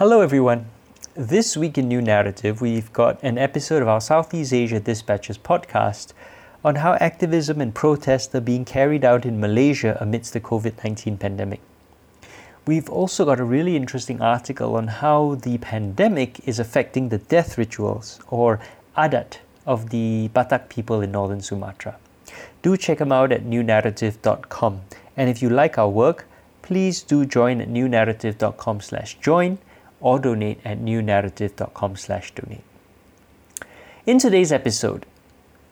Hello, everyone. This week in New Naratif, we've got an episode of our Southeast Asia Dispatches podcast on how activism and protests are being carried out in Malaysia amidst the COVID 19 pandemic. We've also got a really interesting article on how the pandemic is affecting the death rituals, or adat, of the Batak people in northern Sumatra. Do check them out at newnaratif.com. And if you like our work, please do join at newnaratif.com slash join or donate at newnaratif.com slash donate. In today's episode,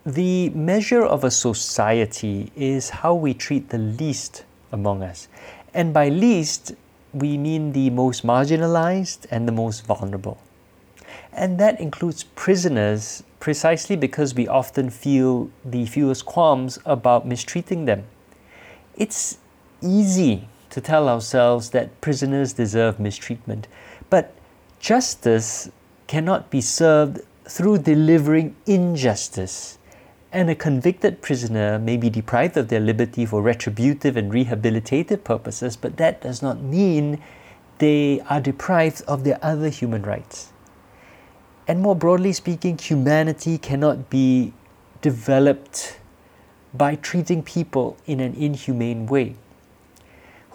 the measure of a society is how we treat the least among us. And by least, we mean the most marginalized and the most vulnerable. And that includes prisoners precisely because we often feel the fewest qualms about mistreating them. It's easy to tell ourselves that prisoners deserve mistreatment, but justice cannot be served through delivering injustice. And a convicted prisoner may be deprived of their liberty for retributive and rehabilitative purposes, but that does not mean they are deprived of their other human rights. And more broadly speaking, humanity cannot be developed by treating people in an inhumane way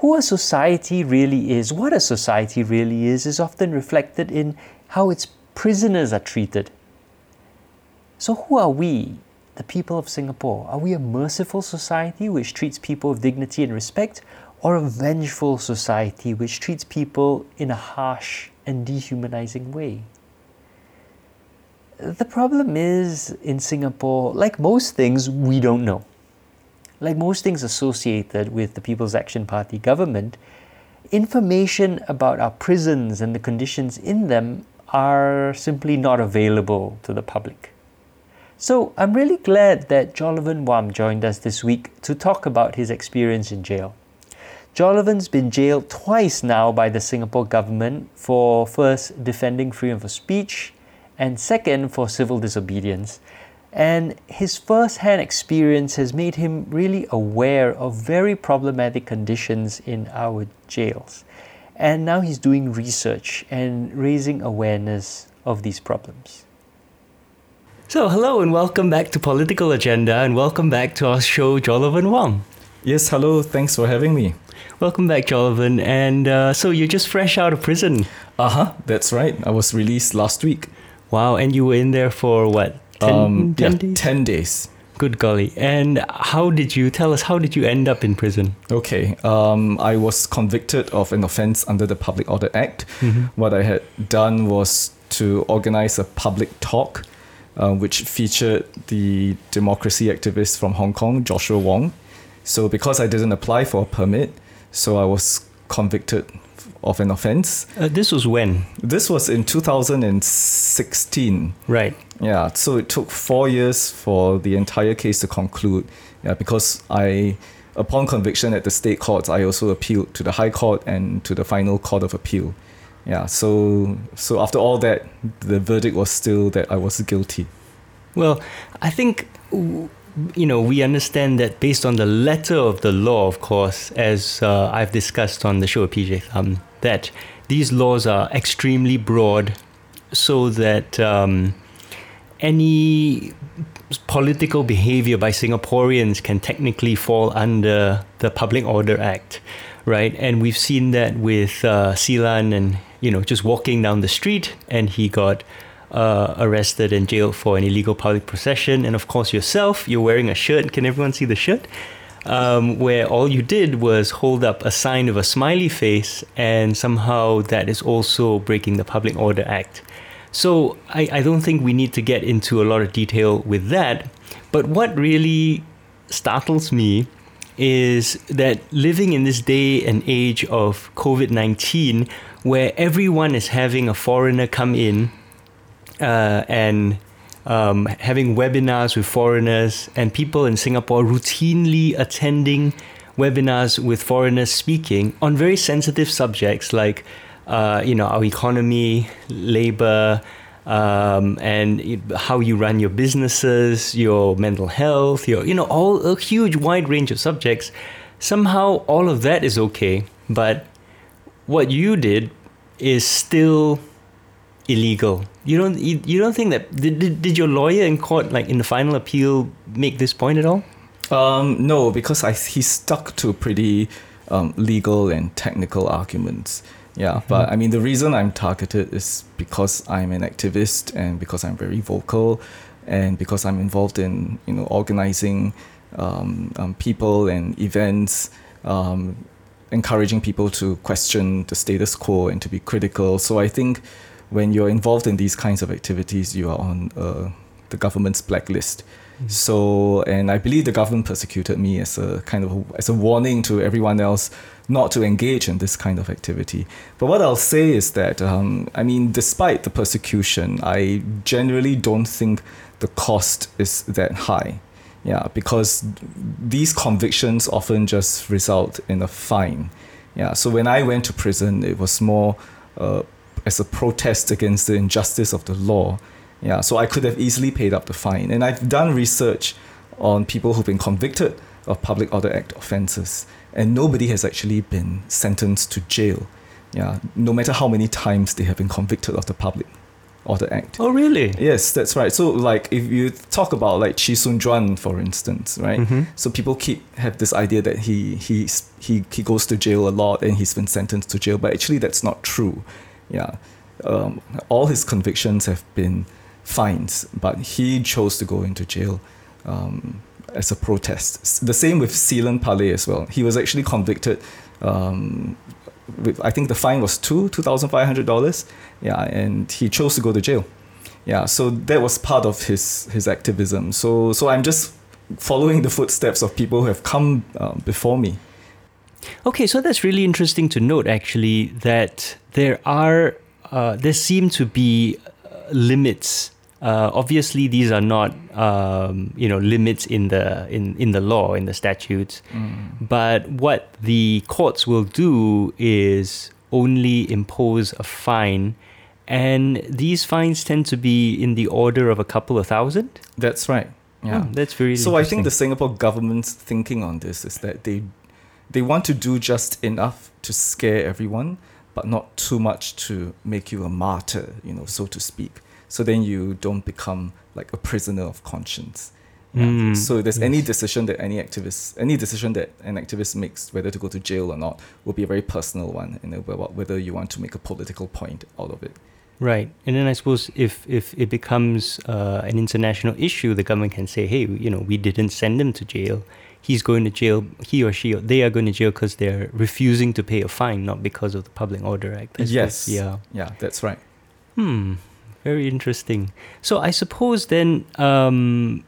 who a society really is, what a society really is, is often reflected in how its prisoners are treated. So, who are we, the people of Singapore? Are we a merciful society which treats people with dignity and respect, or a vengeful society which treats people in a harsh and dehumanizing way? The problem is, in Singapore, like most things, we don't know like most things associated with the People's Action Party government, information about our prisons and the conditions in them are simply not available to the public. So I'm really glad that Jolovan Wham joined us this week to talk about his experience in jail. Jolovan's been jailed twice now by the Singapore government for first defending freedom of speech and second for civil disobedience. And his first hand experience has made him really aware of very problematic conditions in our jails. And now he's doing research and raising awareness of these problems. So, hello and welcome back to Political Agenda, and welcome back to our show, Jolovan Wham. Yes, hello, thanks for having me. Welcome back, Jolovan. And uh, so you're just fresh out of prison. Uh huh, that's right. I was released last week. Wow, and you were in there for what, Ten, um, 10 yeah, days? 10 days. Good golly. And how did you tell us, how did you end up in prison? Okay. Um, I was convicted of an offense under the Public Order Act. Mm-hmm. What I had done was to organize a public talk, uh, which featured the democracy activist from Hong Kong, Joshua Wong. So, because I didn't apply for a permit, so I was convicted of an offense. Uh, this was when? This was in 2016. Right. Yeah, so it took four years for the entire case to conclude. Yeah, because I, upon conviction at the state courts, I also appealed to the High Court and to the final Court of Appeal. Yeah, so so after all that, the verdict was still that I was guilty. Well, I think you know, we understand that based on the letter of the law, of course, as uh, I've discussed on the show, PJ, um, that these laws are extremely broad so that um, any political behavior by Singaporeans can technically fall under the Public Order Act, right? And we've seen that with uh, and, you know, just walking down the street and he got uh, arrested and jailed for an illegal public procession. And of course, yourself, you're wearing a shirt. Can everyone see the shirt? Um, where all you did was hold up a sign of a smiley face, and somehow that is also breaking the Public Order Act. So I, I don't think we need to get into a lot of detail with that. But what really startles me is that living in this day and age of COVID 19, where everyone is having a foreigner come in uh, and um, having webinars with foreigners and people in Singapore routinely attending webinars with foreigners speaking on very sensitive subjects like uh, you know our economy, labor, um, and how you run your businesses, your mental health, your you know all a huge wide range of subjects. Somehow all of that is okay, but what you did is still illegal. You don't you, you don't think that did, did, did your lawyer in court like in the final appeal make this point at all? Um, no, because I, he stuck to pretty um, legal and technical arguments. Yeah, Mm-hmm. but I mean, the reason I'm targeted is because I'm an activist and because I'm very vocal and because I'm involved in, you know, organizing um, um, people and events, um, encouraging people to question the status quo and to be critical. So I think when you're involved in these kinds of activities, you are on uh, the government's blacklist. So, and I believe the government persecuted me as a kind of as a warning to everyone else not to engage in this kind of activity. But what I'll say is that, um, I mean, despite the persecution, I generally don't think the cost is that high. Yeah, because these convictions often just result in a fine. Yeah, so when I went to prison, it was more uh, as a protest against the injustice of the law. Yeah, so I could have easily paid up the fine. And I've done research on people who've been convicted of Public Order Act offences, and nobody has actually been sentenced to jail. Yeah, no matter how many times they have been convicted of the Public Order Act. Oh really? Yes, that's right. So, like, if you talk about like Chee Soon Juan, for instance, right? Mhm. So people keep have this idea that he he's, he he goes to jail a lot and he's been sentenced to jail, but actually that's not true. Yeah, um, all his convictions have been fines, but he chose to go into jail um, as a protest. The same with Seelan Palay as well. He was actually convicted. Um, with, I think the fine was two two thousand five hundred dollars. Yeah, and he chose to go to jail. Yeah, so that was part of his his activism. So so I'm just following the footsteps of people who have come um, before me. Okay, so that's really interesting to note actually that there are uh, there seem to be uh, limits. Uh, obviously, these are not um, you know limits in the in, in the law in the statutes, but what the courts will do is only impose a fine, and these fines tend to be in the order of a couple of thousand. That's right. Yeah. Hmm, that's very. So I think the. Singapore government's thinking on this is that they they want to do just enough to scare everyone, but not too much to make you a martyr, you know, so to speak. So then you don't become like a prisoner of conscience. Mm, so there's any decision that any activist, any decision that an activist makes, whether to go to jail or not, will be a very personal one, and about whether you want to make a political point out of it. Right, and then I suppose if if it becomes uh, an international issue, the government can say, "Hey, you know, we didn't send him to jail. He's going to jail. He or she, or they are going to jail because they're refusing to pay a fine, not because of the Public Order Act." That's yes. yeah. Yeah, that's right. Hmm. Very interesting. So I suppose then, um,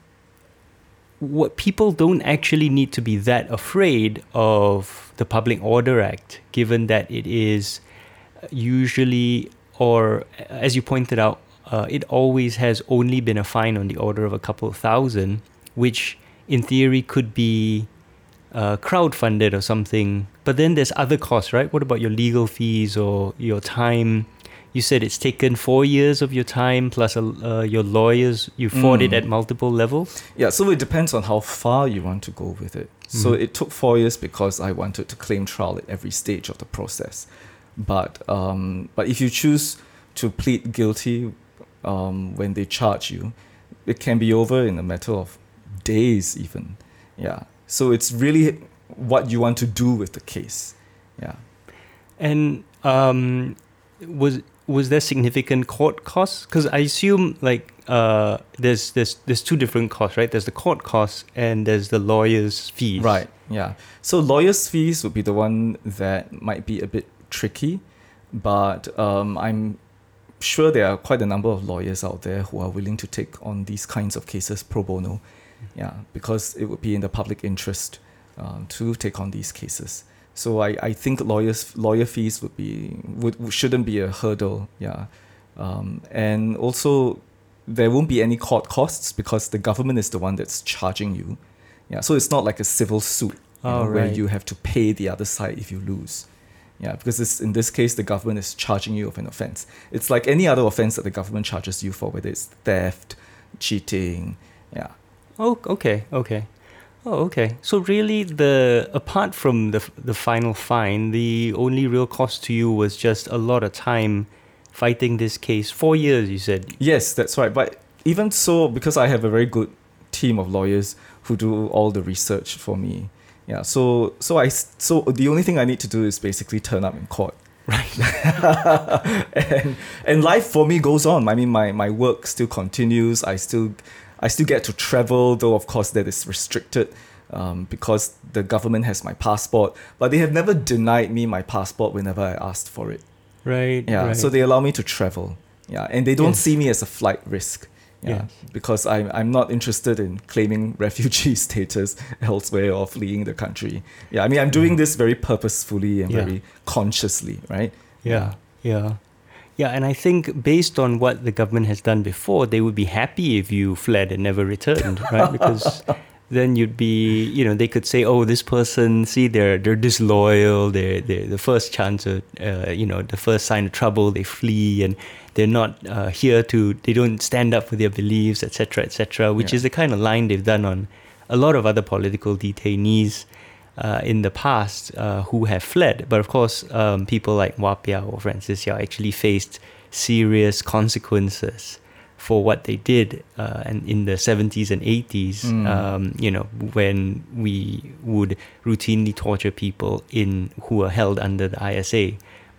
what people don't actually need to be that afraid of the Public Order Act, given that it is usually, or as you pointed out, uh, it always has only been a fine on the order of a couple of thousand, which in theory could be uh, crowdfunded or something. But then there's other costs, right? What about your legal fees or your time? You said it's taken four years of your time plus uh, your lawyers. You fought it Mm. at multiple levels. Yeah, so it depends on how far you want to go with it. So Mhm. it took four years because I wanted to claim trial at every stage of the process. But um, but if you choose to plead guilty um, when they charge you, it can be over in a matter of days, even. Yeah. So it's really what you want to do with the case. Yeah. And um, was was there significant court costs? Because I assume like uh, there's there's there's two different costs, right? There's the court costs and there's the lawyers' fees. Right. Yeah. So lawyers' fees would be the one that might be a bit tricky, but um, I'm sure there are quite a number of lawyers out there who are willing to take on these kinds of cases pro bono. Yeah, because it would be in the public interest um, to take on these cases. So I, I think lawyers lawyer fees would be would shouldn't be a hurdle. Yeah, um, and also there won't be any court costs because the government is the one that's charging you. Yeah, so it's not like a civil suit you know, Oh, where you have to pay the other side if you lose. Yeah, because this, in this case, the government is charging you of an offense. It's like any other offense that the government charges you for, whether it's theft, cheating. Yeah. Oh, okay, okay. Oh, okay. So really, the apart from the the final fine, the only real cost to you was just a lot of time fighting this case. Four years, you said. Yes, that's right. But even so, because I have a very good team of lawyers who do all the research for me, yeah. So so I so the only thing I need to do is basically turn up in court. Right. and and life for me goes on. I mean, my my work still continues. I still I still get to travel, though of course that is restricted. Um, because the government has my passport, but they have never denied me my passport whenever I asked for it. Right. Yeah, right. so they allow me to travel. Yeah, and they don't Yes. see me as a flight risk. Yeah, Yes. because I'm I'm not interested in claiming refugee status elsewhere or fleeing the country. Yeah, I mean I'm doing this very purposefully and Yeah. very consciously, right? Yeah, yeah. Yeah, and I think based on what the government has done before, they would be happy if you fled and never returned, right? Because then you'd be, you know, they could say, "Oh, this person, see, they're they're disloyal. They're they're the first chance of, uh, you know, the first sign of trouble, they flee, and they're not uh, here to. They don't stand up for their beliefs, etc., etc. Which Yeah. is the kind of line they've done on a lot of other political detainees uh, in the past uh, who have fled. But of course, um, people like Wah Piow or Francis Seow actually faced serious consequences for what they did uh, and in the 70s and 80s, Mm. um, you know, when we would routinely torture people in who are held under the ISA.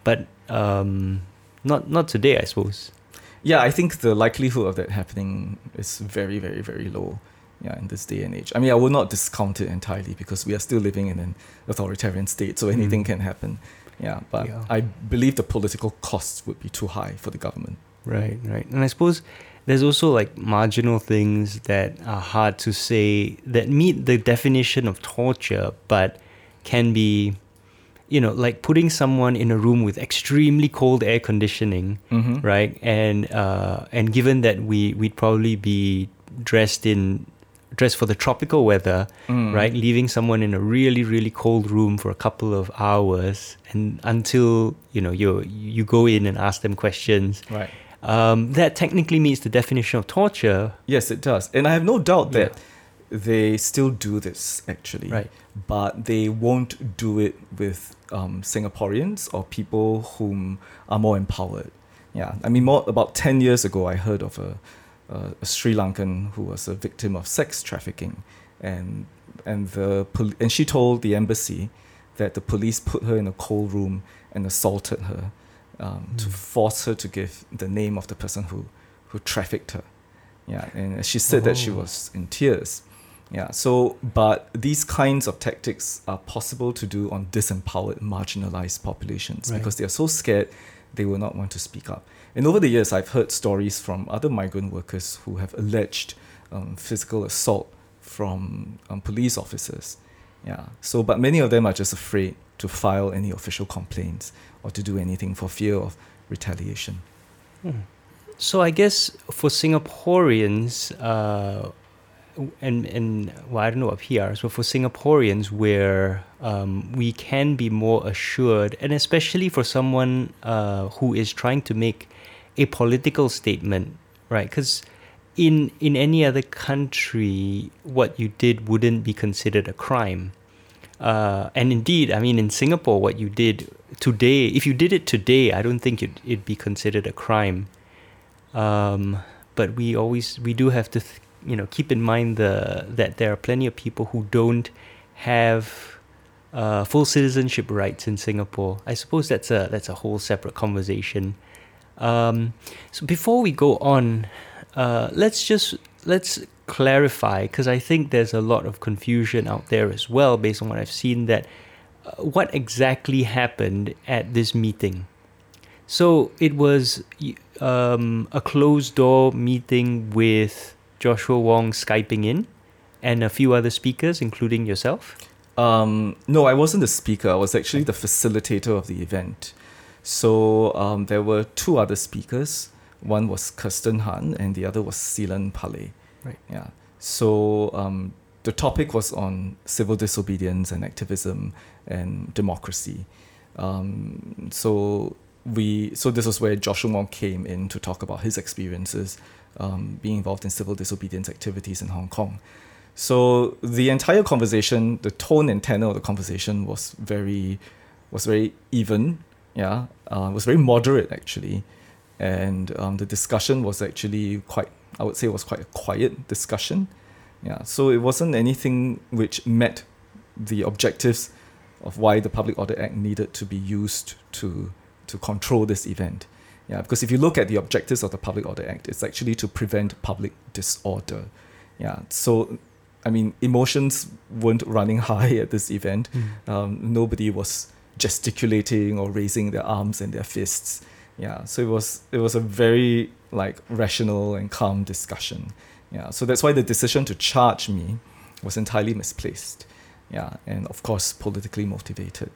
But um, not not today, I suppose. Yeah, I think the likelihood of that happening is very, very, very low. Yeah, in this day and age. I mean, I will not discount it entirely because we are still living in an authoritarian state, so anything Mm. can happen. Yeah, but Yeah. I believe the political costs would be too high for the government. Right, right. And I suppose there's also like marginal things that are hard to say that meet the definition of torture, but can be, you know, like putting someone in a room with extremely cold air conditioning, Mm-hmm. right? And uh, and given that we we'd probably be dressed in dressed for the tropical weather, Mm. right? Leaving someone in a really really cold room for a couple of hours, and until you know you you go in and ask them questions Right. um, that technically meets the definition of torture. Yes, it does. And I have no doubt Yeah. that they still do this actually. Right. But they won't do it with um, Singaporeans or people whom are more empowered. Yeah. I mean, more about 10 years ago, I heard of a, a, a Sri Lankan who was a victim of sex trafficking. And, and, the pol- and she told the embassy that the police put her in a cold room and assaulted her um, to Mm. force her to give the name of the person who, who trafficked her. Yeah, and she said that she Oh. was in tears. Yeah, so, but these kinds of tactics are possible to do on disempowered, marginalized populations Right. because they are so scared they will not want to speak up. And over the years, I've heard stories from other migrant workers who have alleged um, physical assault from um, police officers. Yeah, so, but many of them are just afraid to file any official complaints or to do anything for fear of retaliation. So I guess for Singaporeans, uh, and and well, I don't know of PRs, but for Singaporeans, where um, we can be more assured, and especially for someone uh, who is trying to make a political statement, right? Because in in any other country, what you did wouldn't be considered a crime. Uh, and indeed, I mean, in Singapore, what you did today, if you did it today, I don't think it'd, it'd be considered a crime. Um, but we always we do have to th- you know keep in mind the that there are plenty of people who don't have uh, full citizenship rights in Singapore. I suppose that's a that's a whole separate conversation. Um, so before we go on, uh, let's just let's clarify because I think there's a lot of confusion out there as well based on what I've seen that uh, what exactly happened at this meeting. So it was um, a closed door meeting with Joshua Wong skyping in and a few other speakers, including yourself. Um, no, I wasn't the speaker. I was actually the facilitator of the event. So um, there were two other speakers. One was Kirsten Han, and the other was Seelan Palay. Right. Yeah. So um, the topic was on civil disobedience and activism and democracy. Um, so we so this was where Joshua Wong came in to talk about his experiences um, being involved in civil disobedience activities in Hong Kong. So the entire conversation, the tone and tenor of the conversation was very, was very even. Yeah, uh, was very moderate actually, and um, the discussion was actually quite. I would say it was quite a quiet discussion. Yeah, so it wasn't anything which met the objectives of why the Public Order Act needed to be used to to control this event. Yeah, because if you look at the objectives of the Public Order Act, it's actually to prevent public disorder. Yeah, so I mean, emotions weren't running high at this event. Mm. Um, nobody was gesticulating or raising their arms and their fists. Yeah, so it was it was a very like rational and calm discussion. Yeah, so that's why the decision to charge me was entirely misplaced. Yeah, and of course politically motivated.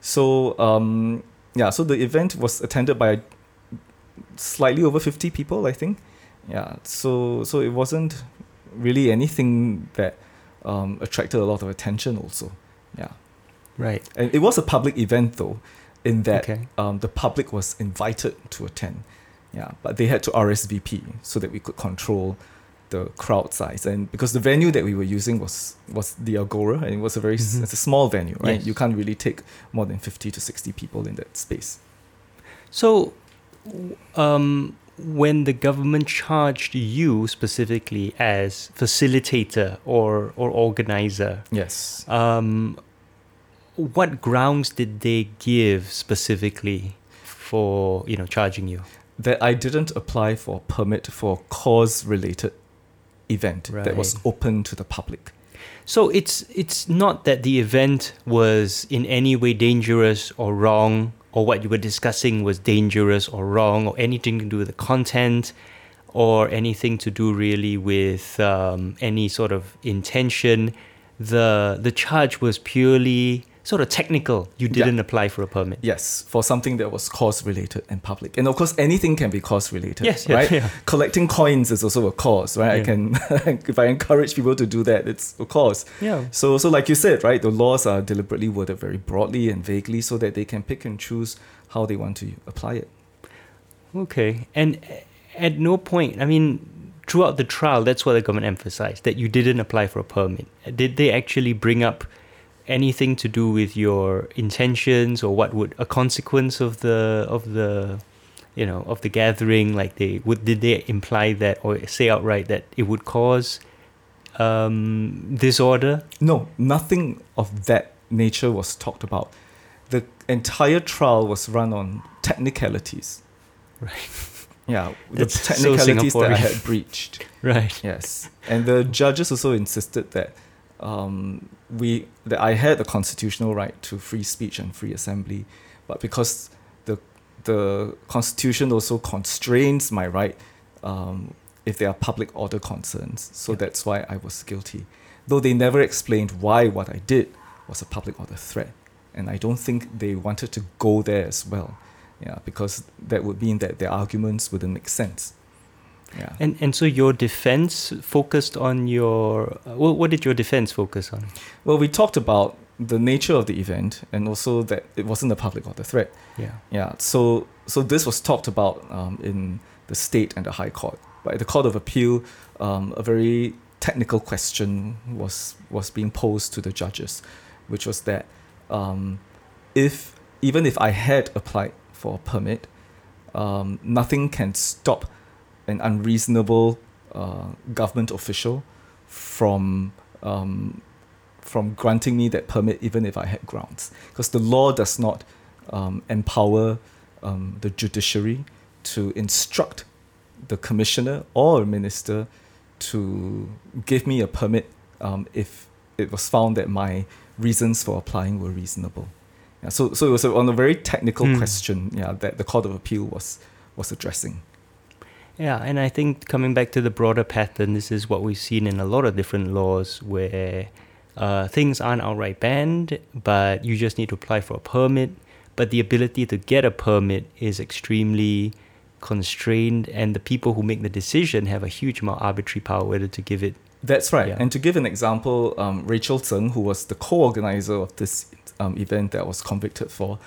So um, yeah, so the event was attended by slightly over fifty people, I think. Yeah, so so it wasn't really anything that um, attracted a lot of attention. Also, yeah. Right. And it was a public event though, in that Okay. um, the public was invited to attend. Yeah, but they had to RSVP so that we could control the crowd size. And because the venue that we were using was was the Agora, and it was a very s Mhm. it's a small venue, right? Yes. You can't really take more than fifty to sixty people in that space. So, um, when the government charged you specifically as facilitator or or organizer, Yes. um, what grounds did they give specifically for you know charging you? That I didn't apply for a permit for cause related event that was open to the public. So it's it's not that the event was in any way dangerous or wrong, or what you were discussing was dangerous or wrong, or anything to do with the content, or anything to do really with um, any sort of intention. The the charge was purely sort of technical. You didn't apply for a permit. Yes, for something that was cause related and public. And of course, anything can be cause related. Yes, yeah, right? yeah. Collecting coins is also a cause, right? I can, if I encourage people to do that, it's a cause. Yeah. So, so like you said, right, the laws are deliberately worded very broadly and vaguely so that they can pick and choose how they want to apply it. Okay. And at no point, I mean, throughout the trial, that's what the government emphasized that you didn't apply for a permit. Did they actually bring up anything to do with your intentions or what would a consequence of the of the you know of the gathering like they would did they imply that or say outright that it would cause um disorder No, nothing of that nature was talked about. The entire trial was run on technicalities. Right. Yeah, the That's so technicalities that I had breached. right Yes, and the judges also insisted that um, we that I had the constitutional right to free speech and free assembly, but because the the constitution also constrains my right um, if there are public order concerns, so Yeah. that's why I was guilty. Though they never explained why what I did was a public order threat, and I don't think they wanted to go there as well. Yeah, because that would mean that their arguments wouldn't make sense. Yeah. and and so your defense focused on your uh, what, what did your defense focus on Well, we talked about the nature of the event and also that it wasn't a public order threat. yeah Yeah. So so this was talked about um, in the state and the high court. But at the court of appeal, um, a very technical question was was being posed to the judges, which was that um, if even if I had applied for a permit, um, nothing can stop an unreasonable uh, government official from um, from granting me that permit even if I had grounds. Because the law does not um, empower um, the judiciary to instruct the commissioner or a minister to give me a permit um, if it was found that my reasons for applying were reasonable. Yeah, so, so it was on a very technical Hmm. question yeah, that the Court of Appeal was, was addressing. Yeah, and I think coming back to the broader pattern, this is what we've seen in a lot of different laws where uh, things aren't outright banned, but you just need to apply for a permit. But the ability to get a permit is extremely constrained, and the people who make the decision have a huge amount of arbitrary power whether to give it. That's right. Yeah. And to give an example, um, Rachel Zeng, who was the co-organizer of this um, event that I was convicted for,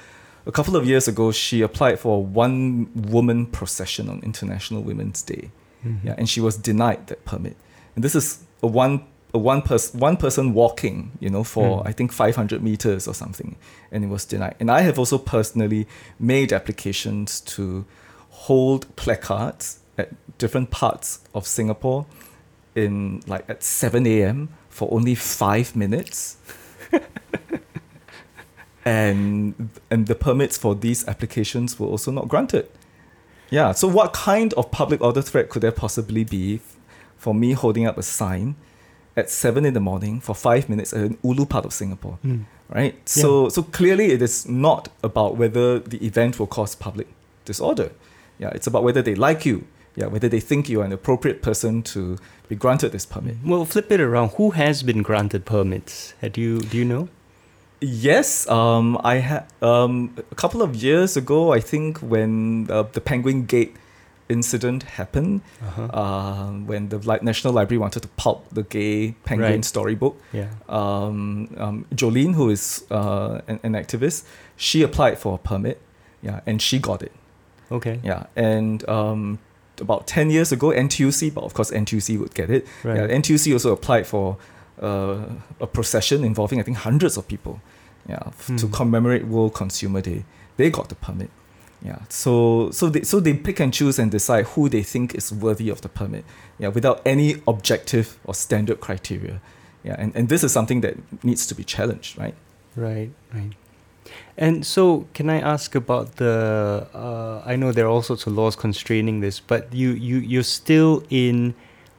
a couple of years ago, she applied for a one-woman procession on International Women's Day. Mm-hmm. Yeah, and she was denied that permit. And this is a one a one person one person walking, you know, for Mm. I think 500 meters or something, and it was denied. And I have also personally made applications to hold placards at different parts of Singapore in like at 7 a.m. for only five minutes. and and the permits for these applications were also not granted. Yeah, so what kind of public order threat could there possibly be for me holding up a sign at seven in the morning for five minutes at an ulu part of Singapore? Mm. Right? So so clearly it is not about whether the event will cause public disorder. Yeah, it's about whether they like you. Yeah, whether they think you are an appropriate person to be granted this permit. Well, flip it around. Who has been granted permits? Had you do you know? Yes, um, I had um, a couple of years ago. I think when uh, the Penguin Gate incident happened, Uh-huh. uh, when the Li- National Library wanted to pulp the gay penguin Right. storybook, yeah. um, um, Jolene, who is uh, an, an activist, she applied for a permit, yeah, and she got it, Okay. yeah, and um, about ten years ago, NTUC, but of course NTUC would get it, Right. yeah, NTUC also applied for uh, a procession involving I think hundreds of people, yeah, f- to Hmm. commemorate World Consumer Day. They got the permit. Yeah, so so they so they pick and choose and decide who they think is worthy of the permit. Yeah, without any objective or standard criteria. Yeah, and, and this is something that needs to be challenged, right? Right, right. And so, can I ask about the? Uh, I know there are all sorts of laws constraining this, but you you you're still in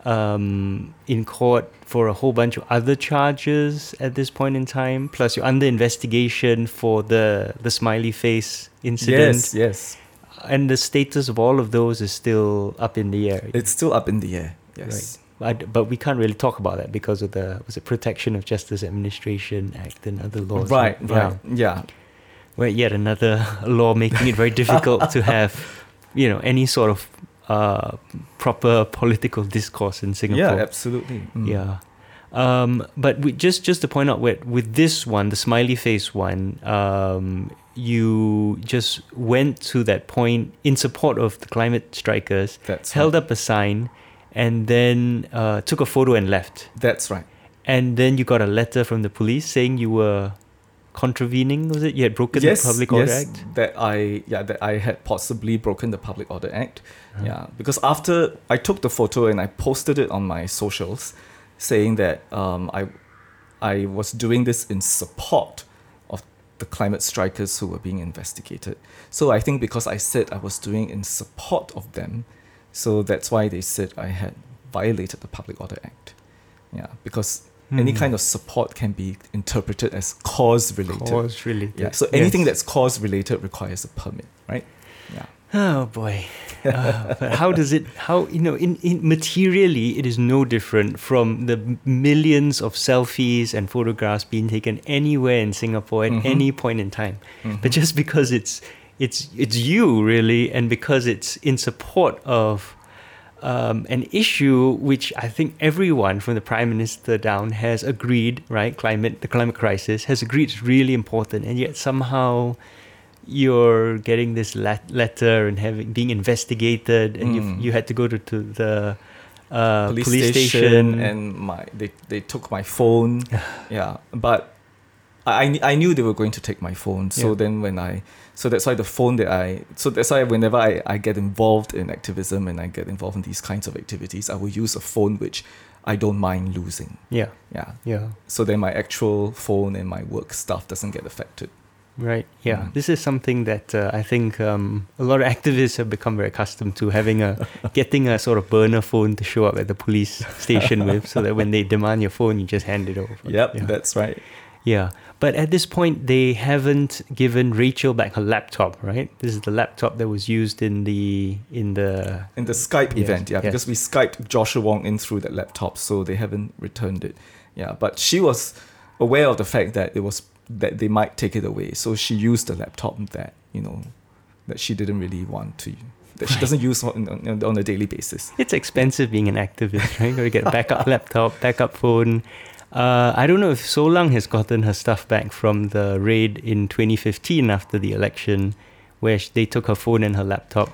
um, in court for a whole bunch of other charges at this point in time. Plus, you're under investigation for the the smiley face incident, Yes, yes. and the status of all of those is still up in the air. It's still up in the air. Yes. But, but we can't really talk about that because of the was it Protection of Justice Administration Act and other laws. Right, Yeah. right. Yeah. Where yet another law making it very difficult to have, you know, any sort of uh, proper political discourse in Singapore. Yeah, absolutely. Mm. Yeah. Um, but we, just just to point out, with with this one, the smiley face one, um, you just went to that point in support of the climate strikers, That's held right. up a sign, and then uh, took a photo and left. That's right. And then you got a letter from the police saying you were contravening. Was it you had broken yes, the Public Order yes, Act? that I yeah that I had possibly broken the Public Order Act. Uh-huh. Yeah, because after I took the photo and I posted it on my socials, saying that um, I I was doing this in support of the climate strikers who were being investigated. So I think because I said I was doing in support of them, so that's why they said I had violated the Public Order Act. Yeah, because any Hmm. kind of support can be interpreted as cause related. Cause related. Yeah. So anything Yes. that's cause related requires a permit, right? Yeah. Oh boy. Uh, but how does it how you know in, in materially it is no different from the millions of selfies and photographs being taken anywhere in Singapore at Mhm. any point in time. Mhm. But just because it's it's it's you really and because it's in support of um, an issue which I think everyone from the prime minister down has agreed, right? Climate, the climate crisis has agreed it's really important, and yet somehow you're getting this let- letter and having being investigated, and Mm. you you had to go to, to the uh, police, police, station, station, and my they, they took my phone. yeah. But I I I knew they were going to take my phone. So Yeah. then when I so that's why the phone that I so that's why whenever I, I get involved in activism and I get involved in these kinds of activities, I will use a phone which I don't mind losing. yeah, Yeah. yeah. So then my actual phone and my work stuff doesn't get affected. Right. Yeah. Mm. This is something that uh, I think um, a lot of activists have become very accustomed to having a getting a sort of burner phone to show up at the police station with, so that when they demand your phone, you just hand it over. Yep, Yeah. that's right. Yeah. But at this point, they haven't given Rachel back her laptop, right? This is the laptop that was used in the in the In the Skype Yes, event, yeah, yes. because we Skyped Joshua Wong in through that laptop, so they haven't returned it. Yeah, but she was aware of the fact that it was that they might take it away, so she used the laptop that you know that she didn't really want to, that she doesn't use on, on, on a daily basis. It's expensive being an activist, right? You Got to get a backup laptop, backup phone. Uh, I don't know if Soh Lung has gotten her stuff back from the raid in 2015 after the election, where they took her phone and her laptop.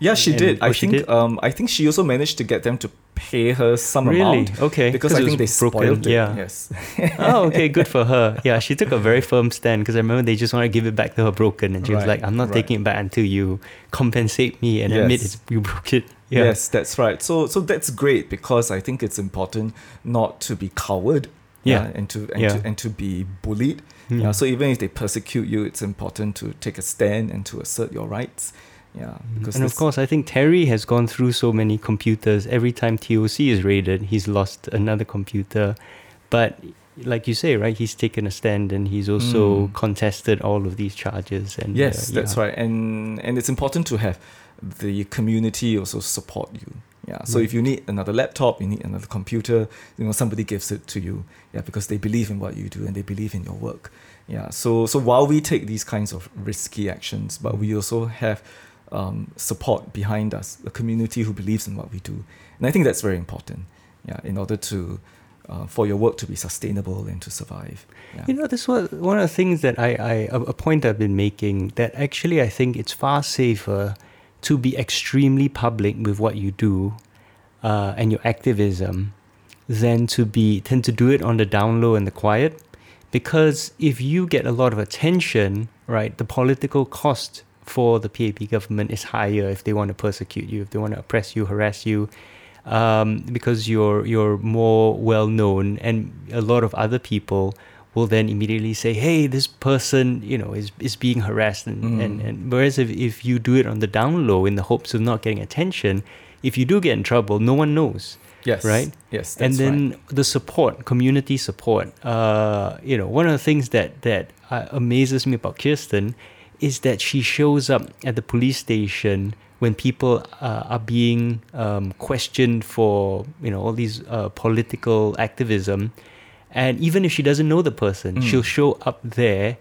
Yeah, she And- did. I think did? um I think she also managed to get them to pay her some Really? amount Okay. Because I think they was broken, spoiled it. yeah. Yes. oh, okay, good for her. Yeah, she took a very firm stand because I remember they just want to give it back to her broken, and she was like, "I'm not right. taking it back until you compensate me and admit it's, you broke it." Yeah. Yes, that's right. So so that's great because I think it's important not to be coward. Yeah. and to and, Yeah. to and to be bullied. Hmm. Yeah. So even if they persecute you, it's important to take a stand and to assert your rights. Yeah. Because and of course, I think Terry has gone through so many computers. Every time TOC is raided, he's lost another computer. But like you say, right, he's taken a stand and he's also Mm. contested all of these charges. And Yes, uh, that's yeah. right. And and it's important to have the community also support you. Yeah. So Right. if you need another laptop, you need another computer, you know, somebody gives it to you. Yeah, because they believe in what you do and they believe in your work. Yeah. So so while we take these kinds of risky actions, but we also have um, support behind us, a community who believes in what we do. And I think that's very important. Yeah, in order to uh, for your work to be sustainable and to survive. Yeah. You know, this was one of the things that I, I a point I've been making that actually I think it's far safer to be extremely public with what you do uh, and your activism than to be tend to do it on the down low and the quiet. Because if you get a lot of attention, right, the political cost for the PAP government is higher if they want to persecute you, if they want to oppress you, harass you, um, because you're you're more well known, and a lot of other people will then immediately say, "Hey, this person, you know, is is being harassed," and and, Mm. and whereas if, if you do it on the down low in the hopes of not getting attention, if you do get in trouble, no one knows yes. right? Yes. and then right. the support, community support. Uh, you know, one of the things that that uh, amazes me about Kirsten is that she shows up at the police station when people uh, are being um, questioned for you know all these uh, political activism, and even if she doesn't know the person, Mm. she'll show up there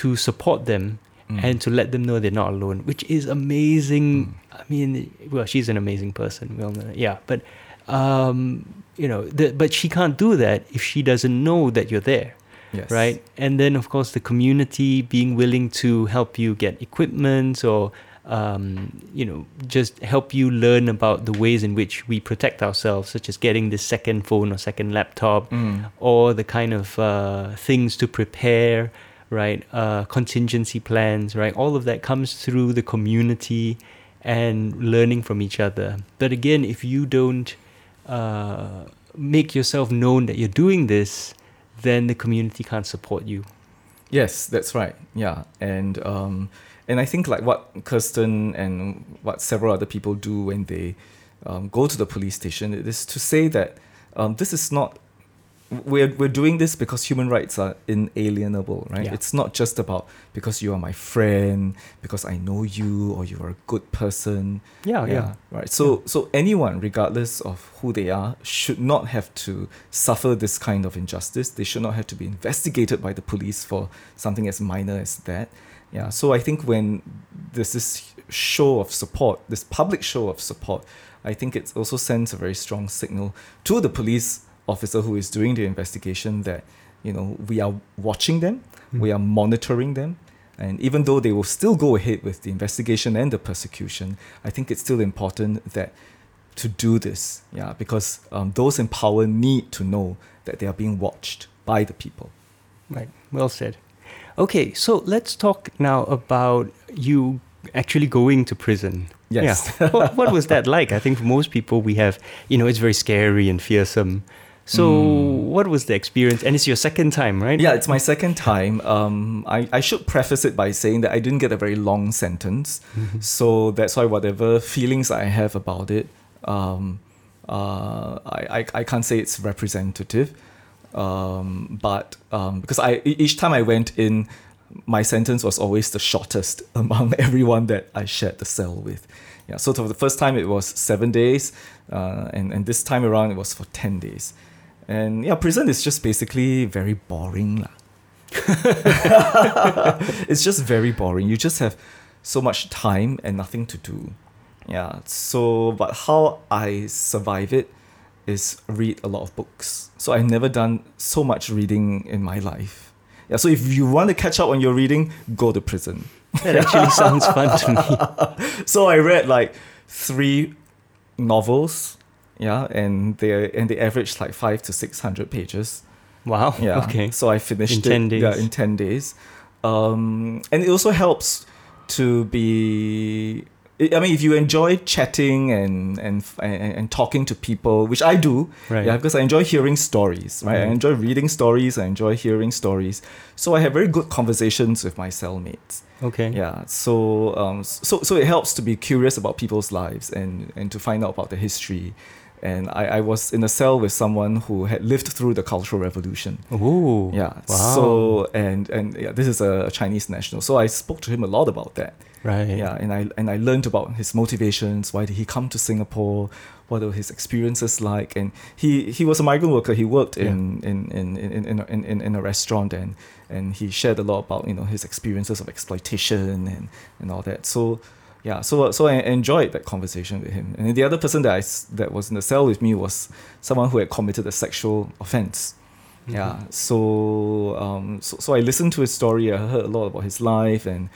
to support them Mm. and to let them know they're not alone, which is amazing. Mm. I mean, well, she's an amazing person. Well, yeah, but um, you know, the, but she can't do that if she doesn't know that you're there, yes. right? And then, of course, the community being willing to help you get equipment or um, you know, just help you learn about the ways in which we protect ourselves, such as getting this second phone or second laptop, Mm. or the kind of uh, things to prepare, right? Uh, contingency plans, right? All of that comes through the community and learning from each other. But again, if you don't uh, make yourself known that you're doing this, then the community can't support you. Yes, that's right. Yeah, and um, and I think like what Kirsten and what several other people do when they um, go to the police station is to say that um, this is not we're we're doing this because human rights are inalienable, right? Yeah. It's not just about because you are my friend, because I know you or you are a good person. Yeah, yeah. Right. So so anyone, regardless of who they are, should not have to suffer this kind of injustice. They should not have to be investigated by the police for something as minor as that. Yeah. So I think when there's this show of support, this public show of support, I think it also sends a very strong signal to the police officer who is doing the investigation that you know we are watching them, Hmm. we are monitoring them, and even though they will still go ahead with the investigation and the persecution, I think it's still important that to do this, yeah, because um, those in power need to know that they are being watched by the people. Right. Well said. Okay, so let's talk now about you actually going to prison. Yes. Yeah. what, what was that like? I think for most people, we have, you know, it's very scary and fearsome. So, Mm. what was the experience? And it's your second time, right? Yeah, it's my second time. Um, I, I should preface it by saying that I didn't get a very long sentence. So that's why whatever feelings I have about it, um, uh, I, I, I can't say it's representative. Um, but um, because I each time I went in, my sentence was always the shortest among everyone that I shared the cell with. Yeah, so for the first time it was seven days, uh, and and this time around it was for ten days. And yeah, prison is just basically very boring. it's just very boring. You just have so much time and nothing to do. Yeah. So, but how I survive it is read a lot of books. So I've never done so much reading in my life. Yeah. So if you want to catch up on your reading, go to prison. That actually sounds fun to me. So I read like three novels. Yeah, and they and they average like five to six hundred pages. Wow. Yeah. Okay. So I finished In it 10 days. Yeah, in ten days. Um, and it also helps to be. I mean, if you enjoy chatting and and and, and talking to people, which I do, Right. yeah, because I enjoy hearing stories, right? I enjoy reading stories. I enjoy hearing stories. So I have very good conversations with my cellmates. Okay. Yeah. So um, so so it helps to be curious about people's lives and and to find out about the history. And I, I was in a cell with someone who had lived through the Cultural Revolution. Ooh. Yeah. Wow. So and and yeah, this is a Chinese national. So I spoke to him a lot about that. right. Yeah, and I and I learned about his motivations. Why did he come to Singapore? What were his experiences like? And he, he was a migrant worker. He worked in, in, in, in, in, in, in, in a restaurant and and he shared a lot about you know his experiences of exploitation and, and all that. So yeah, so so I enjoyed that conversation with him. And the other person that I that was in the cell with me was someone who had committed a sexual offense. Yeah, so um, so so I listened to his story. I heard a lot about his life, and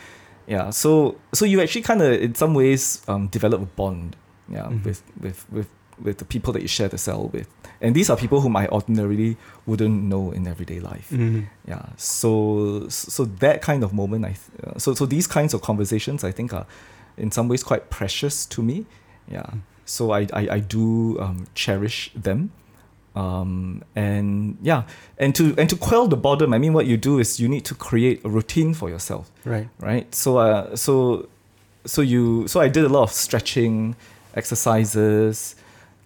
yeah, so so you actually kind of in some ways um, develop a bond, yeah, Mhm. with with with with the people that you share the cell with, and these are people whom I ordinarily wouldn't know in everyday life. Mhm. Yeah, so so that kind of moment, I th- uh, so so these kinds of conversations, I think are in some ways quite precious to me. Yeah, so I I, I do um, cherish them. Um, and yeah and to and to quell the boredom i mean what you do is you need to create a routine for yourself. Right. right? So uh, so so you so i did a lot of stretching exercises.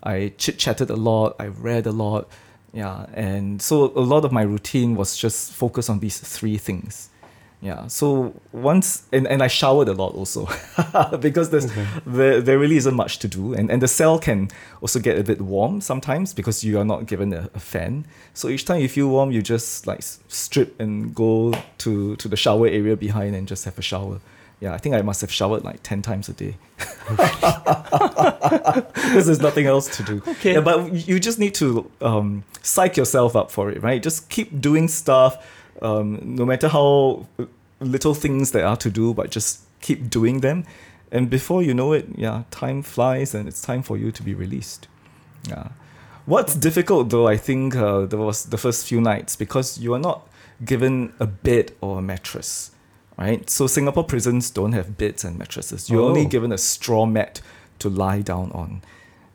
I chit chatted a lot. I read a lot. Yeah. And so a lot of my routine was just focused on these three things yeah. So once and, and i showered a lot also because there's Okay. there, there really isn't much to do. And, and the cell can also get a bit warm sometimes because you are not given a, a fan. So each time you feel warm you just like strip and go to to the shower area behind and just have a shower. Yeah i think i must have showered like 10 times a day. Because there's nothing else to do. Okay. yeah, but you just need to um, psych yourself up for it right? Just keep doing stuff um, no matter how little things there are to do but just keep doing them. And before you know it yeah time flies and it's time for you to be released. Yeah. What's difficult though i think uh, there was the first few nights because you are not given a bed or a mattress right? So singapore prisons don't have beds and mattresses. You're only Oh. given a straw mat to lie down on.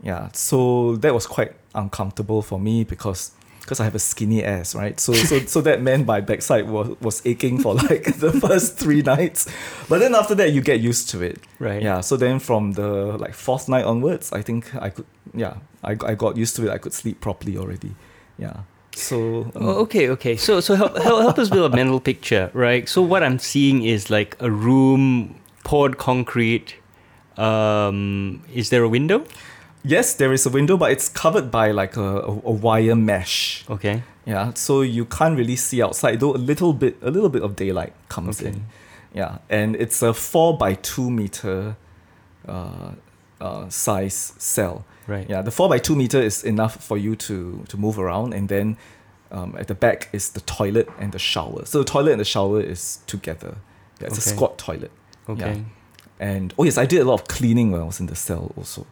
Yeah. So that was quite uncomfortable for me because because I have a skinny ass, right? So so so that man by backside was, was aching for like the first three nights. But then after that you get used to it. Right. Yeah. So then from the like fourth night onwards, I think I could yeah, I, I got used to it. I could sleep properly already. Yeah. So um, Oh, okay, okay. So, so help, help, help us build a mental picture, right? So, what I'm seeing is like a room poured concrete. Um, is there a window? Yes, there is a window, but it's covered by like a, a, a wire mesh. Okay. Yeah. So you can't really see outside, though a little bit a little bit of daylight comes Okay. in. Yeah, and it's a four by two meter uh, uh, size cell. Right. Yeah, the four by two meter is enough for you to to move around, and then um, at the back is the toilet and the shower. So the toilet and the shower is together. Yeah, it's a squat toilet. Okay. And oh yes, I did a lot of cleaning when I was in the cell also.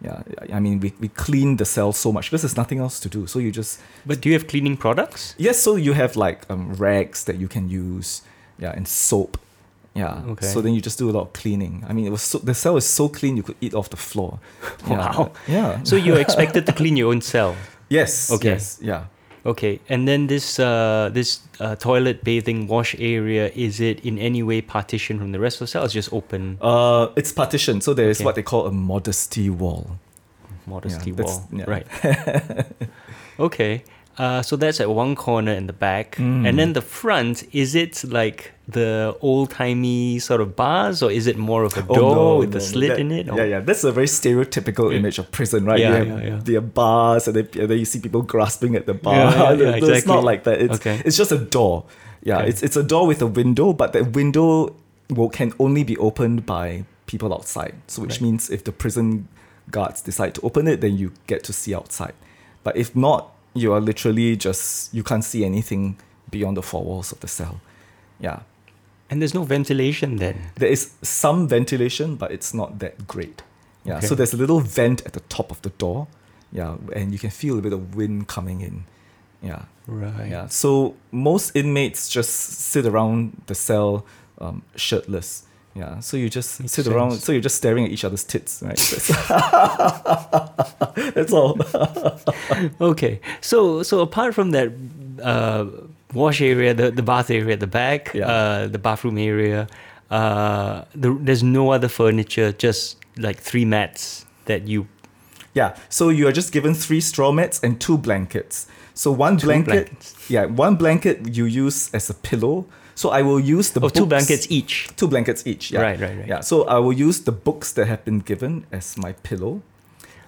Yeah, I- mean we, we cleaned the cell so much because there's nothing else to do. So you just But do you have cleaning products? Yes, so you have like um, rags that you can use, yeah, and soap, yeah. Okay. So then you just do a lot of cleaning. I mean, it was so, the cell is so clean you could eat off the floor. Yeah. Wow. Yeah. So you're expected to clean your own cell. yes. Okay. Yes. Yeah. Okay, and then this uh, this uh, toilet bathing wash area is it in any way partitioned from the rest of the cell? It's just open Uh, it's partitioned, so there is Okay. what they call a modesty wall. modesty Yeah, wall, yeah. right? okay, uh, so that's at one corner in the back, Mm. and then the front is it like the old timey sort of bars, or is it more of a Oh, door no, with a slit that- in it? or- Yeah, yeah. That's a very stereotypical Yeah. image of prison, right? Yeah, you have yeah, yeah. the bars, and then, and then you see people grasping at the bar. Yeah, yeah, yeah, It's exactly. not like that. It's Okay. it's just a door. Yeah, Okay. it's it's a door with a window, but that window will, can only be opened by people outside. So which Right. means if the prison guards decide to open it, then you get to see outside. But if not, you are literally just you can't see anything beyond the four walls of the cell. Yeah. And there's no ventilation then. There is some ventilation, but it's not that great. Yeah, Okay. so there's a little vent at the top of the door. Yeah, and you can feel a bit of wind coming in. Yeah, Right. yeah. So most inmates just sit around the cell um, shirtless. Yeah, so you just Makes sit around. sense. So you're just staring at each other's tits, right? That's, That's all. Okay. So so apart from that uh, wash area, the, the bath area at the back, Yeah. uh, the bathroom area, uh, the, there's no other furniture, just like three mats that you Yeah, so you are just given three straw mats and two blankets. So one Two blanket, blankets. yeah, one blanket you use as a pillow. So I will use the oh two books- blankets each. two blankets each. Yeah. Right, right, right. Yeah, so I will use the books that have been given as my pillow,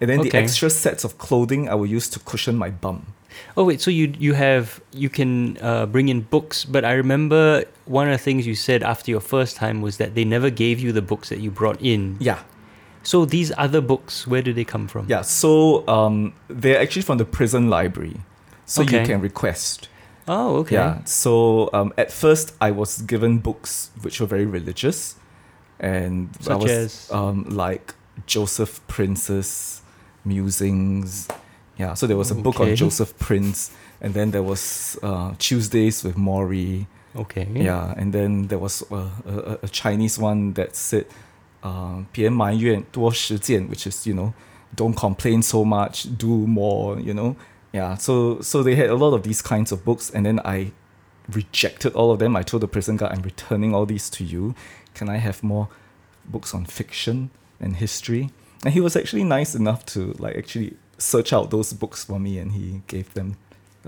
and then the extra sets of clothing I will use to cushion my bum. Oh wait, so you you have you can uh, bring in books, but I remember one of the things you said after your first time was that they never gave you the books that you brought in. Yeah, So these other books, where do they come from? yeah. So um, they're actually from the prison library, so you can request. Oh, okay. Yeah. So um, at first, I was given books which were very religious, and Such was as? um, like Joseph Prince's musings. Yeah, so there was a book on Joseph Prince, and then there was uh, Tuesdays with Morrie. Okay. Yeah, and then there was a, a, a Chinese one that said, uh, which is, you know, don't complain so much, do more, you know. Yeah, so so they had a lot of these kinds of books, and then I rejected all of them. I told the prison guard, I'm returning all these to you. Can I have more books on fiction and history? And he was actually nice enough to like actually search out those books for me, and he gave them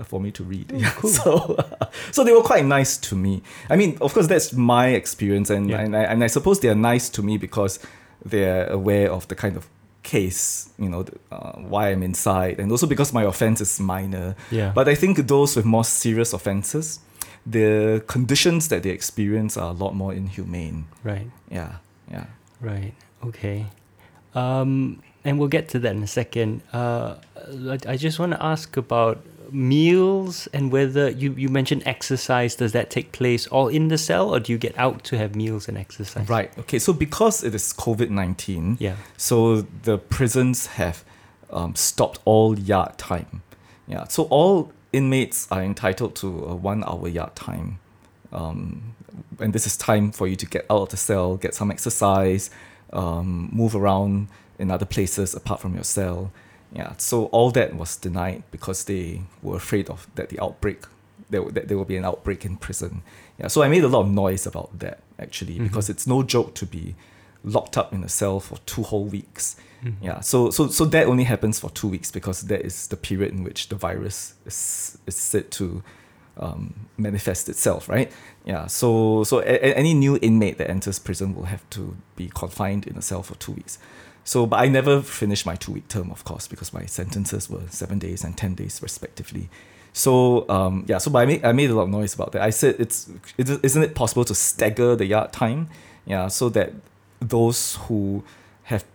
for me to read. Yeah, cool. So so they were quite nice to me. I mean, of course, that's my experience, and Yeah. and, I, and I suppose they are nice to me because they're aware of the kind of case, you know, uh, why I'm inside, and also because my offense is minor. Yeah. But I think those with more serious offenses, the conditions that they experience are a lot more inhumane. right. Yeah, yeah. Right. Okay. Um, and we'll get to that in a second. Uh, I- I just want to ask about meals and whether you, you mentioned exercise. Does that take place all in the cell, or do you get out to have meals and exercise? Right. Okay. So because it is COVID nineteen, Yeah. so the prisons have um, stopped all yard time. Yeah. So all inmates are entitled to a one-hour yard time, um, and this is time for you to get out of the cell, get some exercise, um, move around in other places apart from your cell. Yeah. So all that was denied because they were afraid of that the outbreak. There, that there will be an outbreak in prison. Yeah, so I made a lot of noise about that actually because it's no joke to be locked up in a cell for two whole weeks. Yeah, so so so that only happens for two weeks because that is the period in which the virus is is said to um, manifest itself, right? Yeah, so so a- any new inmate that enters prison will have to be confined in a cell for two weeks. So, but I never finished my two week term, of course, because my sentences were seven days and ten days respectively. So um, yeah, so but I made I made a lot of noise about that. I said it's it, isn't it possible to stagger the yard time, yeah, so that those who have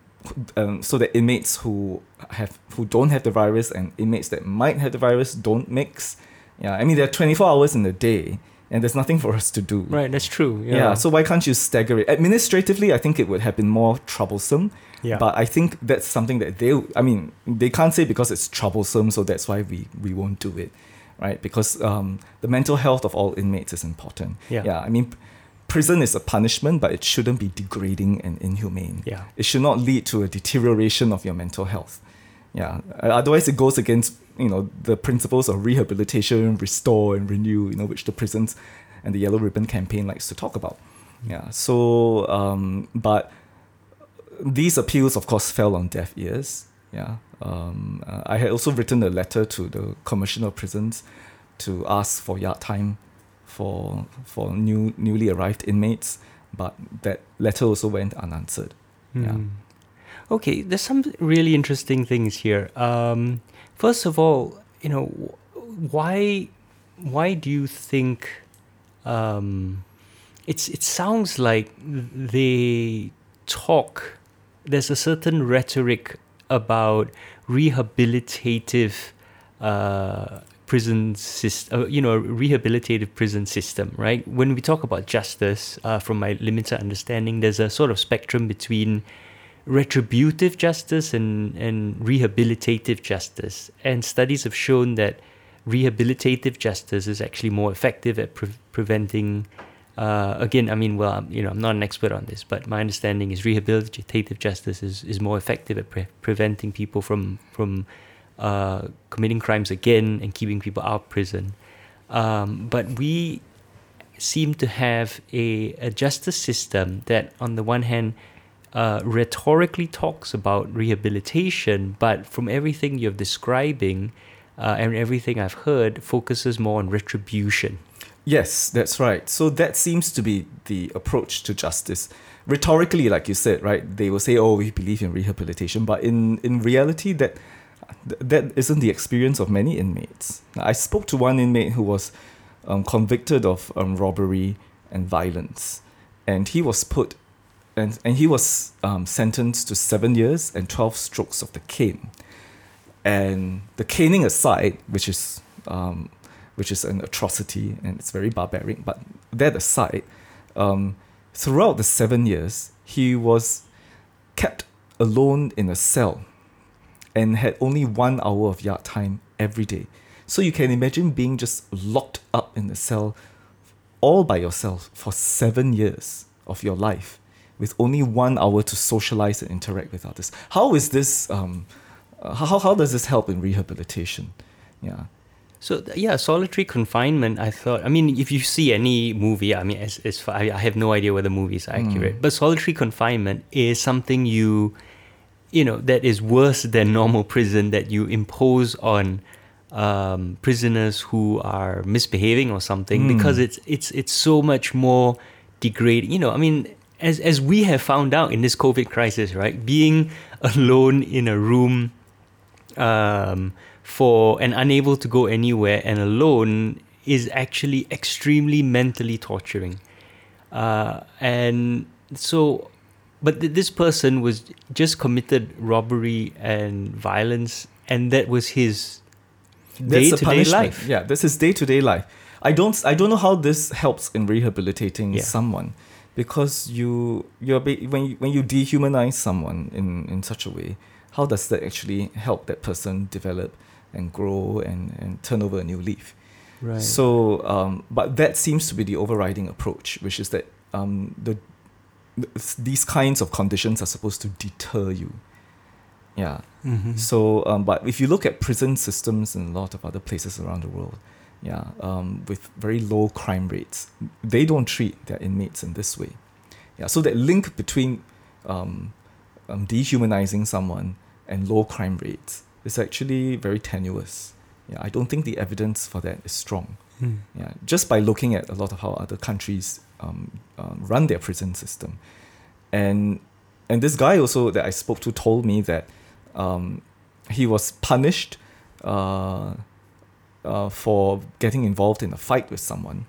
um, so that inmates who have who don't have the virus and inmates that might have the virus don't mix. Yeah, I mean there are twenty four hours in a day, and there's nothing for us to do. Right. That's true. Yeah. Yeah. So why can't you stagger it? Administratively, I think it would have been more troublesome. Yeah. But I think that's something that they. I mean, they can't say because it's troublesome, so that's why we we won't do it, right? Because um, the mental health of all inmates is important. Yeah. Yeah. I mean, prison is a punishment, but it shouldn't be degrading and inhumane. Yeah. It should not lead to a deterioration of your mental health. Yeah. Otherwise, it goes against you know the principles of rehabilitation, restore, and renew. You know, which the prisons and the Yellow Ribbon campaign likes to talk about. Yeah. So, um, but these appeals, of course, fell on deaf ears. Yeah. Um, uh, I had also written a letter to the Commissioner of Prisons to ask for yard time for for new newly arrived inmates, but that letter also went unanswered. Yeah. Hmm. Okay, there's some really interesting things here. Um, first of all, you know, why why do you think um, it's it sounds like they talk there's a certain rhetoric about rehabilitative uh, prison system, uh, you know, rehabilitative prison system, right? When we talk about justice, uh, from my limited understanding, there's a sort of spectrum between retributive justice and, and rehabilitative justice. And studies have shown that rehabilitative justice is actually more effective at pre- preventing. Uh, again, I mean, well, you know, I'm not an expert on this, but my understanding is rehabilitative justice is, is more effective at pre- preventing people from from uh, committing crimes again and keeping people out of prison. Um, but we seem to have a, a justice system that, on the one hand, uh, rhetorically talks about rehabilitation, but from everything you're describing uh, and everything I've heard, focuses more on retribution. Yes, that's right. So that seems to be the approach to justice. Rhetorically, like you said, right, they will say, "Oh, we believe in rehabilitation," but in in reality, that that isn't the experience of many inmates. I spoke to one inmate who was um, convicted of um, robbery and violence, and he was put and, and he was um, sentenced to seven years and 12 strokes of the cane. And the caning aside, which is, um, which is an atrocity and it's very barbaric, but that aside, um, throughout the seven years, he was kept alone in a cell and had only one hour of yard time every day. So you can imagine being just locked up in a cell all by yourself for seven years of your life with only one hour to socialize and interact with others. How is this? Um, uh, how how does this help in rehabilitation? Yeah. So yeah, solitary confinement. I thought. I mean, if you see any movie, I mean, as, as far, I have no idea whether movies are accurate, mm. but solitary confinement is something you, you know, that is worse than normal prison that you impose on um, prisoners who are misbehaving or something mm. because it's it's it's so much more degrading. You know, I mean, as as we have found out in this COVID crisis, right? Being alone in a room um, for and unable to go anywhere and alone is actually extremely mentally torturing. Uh, and so, but th- this person was just committed robbery and violence, and that was his day to day life. Yeah, this is day to day life. I don't I don't know how this helps in rehabilitating yeah. someone because you you're when you, when you dehumanize someone in in such a way how does that actually help that person develop and grow and and turn over a new leaf? Right. So um, but that seems to be the overriding approach which is that um, the these kinds of conditions are supposed to deter you. Yeah. Mm-hmm. so um, but if you look at prison systems in a lot of other places around the world yeah, um, with very low crime rates. They don't treat their inmates in this way. Yeah, so that link between um, um, dehumanizing someone and low crime rates is actually very tenuous. Yeah, I don't think the evidence for that is strong. Mm. Yeah, just by looking at a lot of how other countries um, um, run their prison system, and and this guy also that I spoke to told me that um, he was punished. Uh, uh, for getting involved in a fight with someone,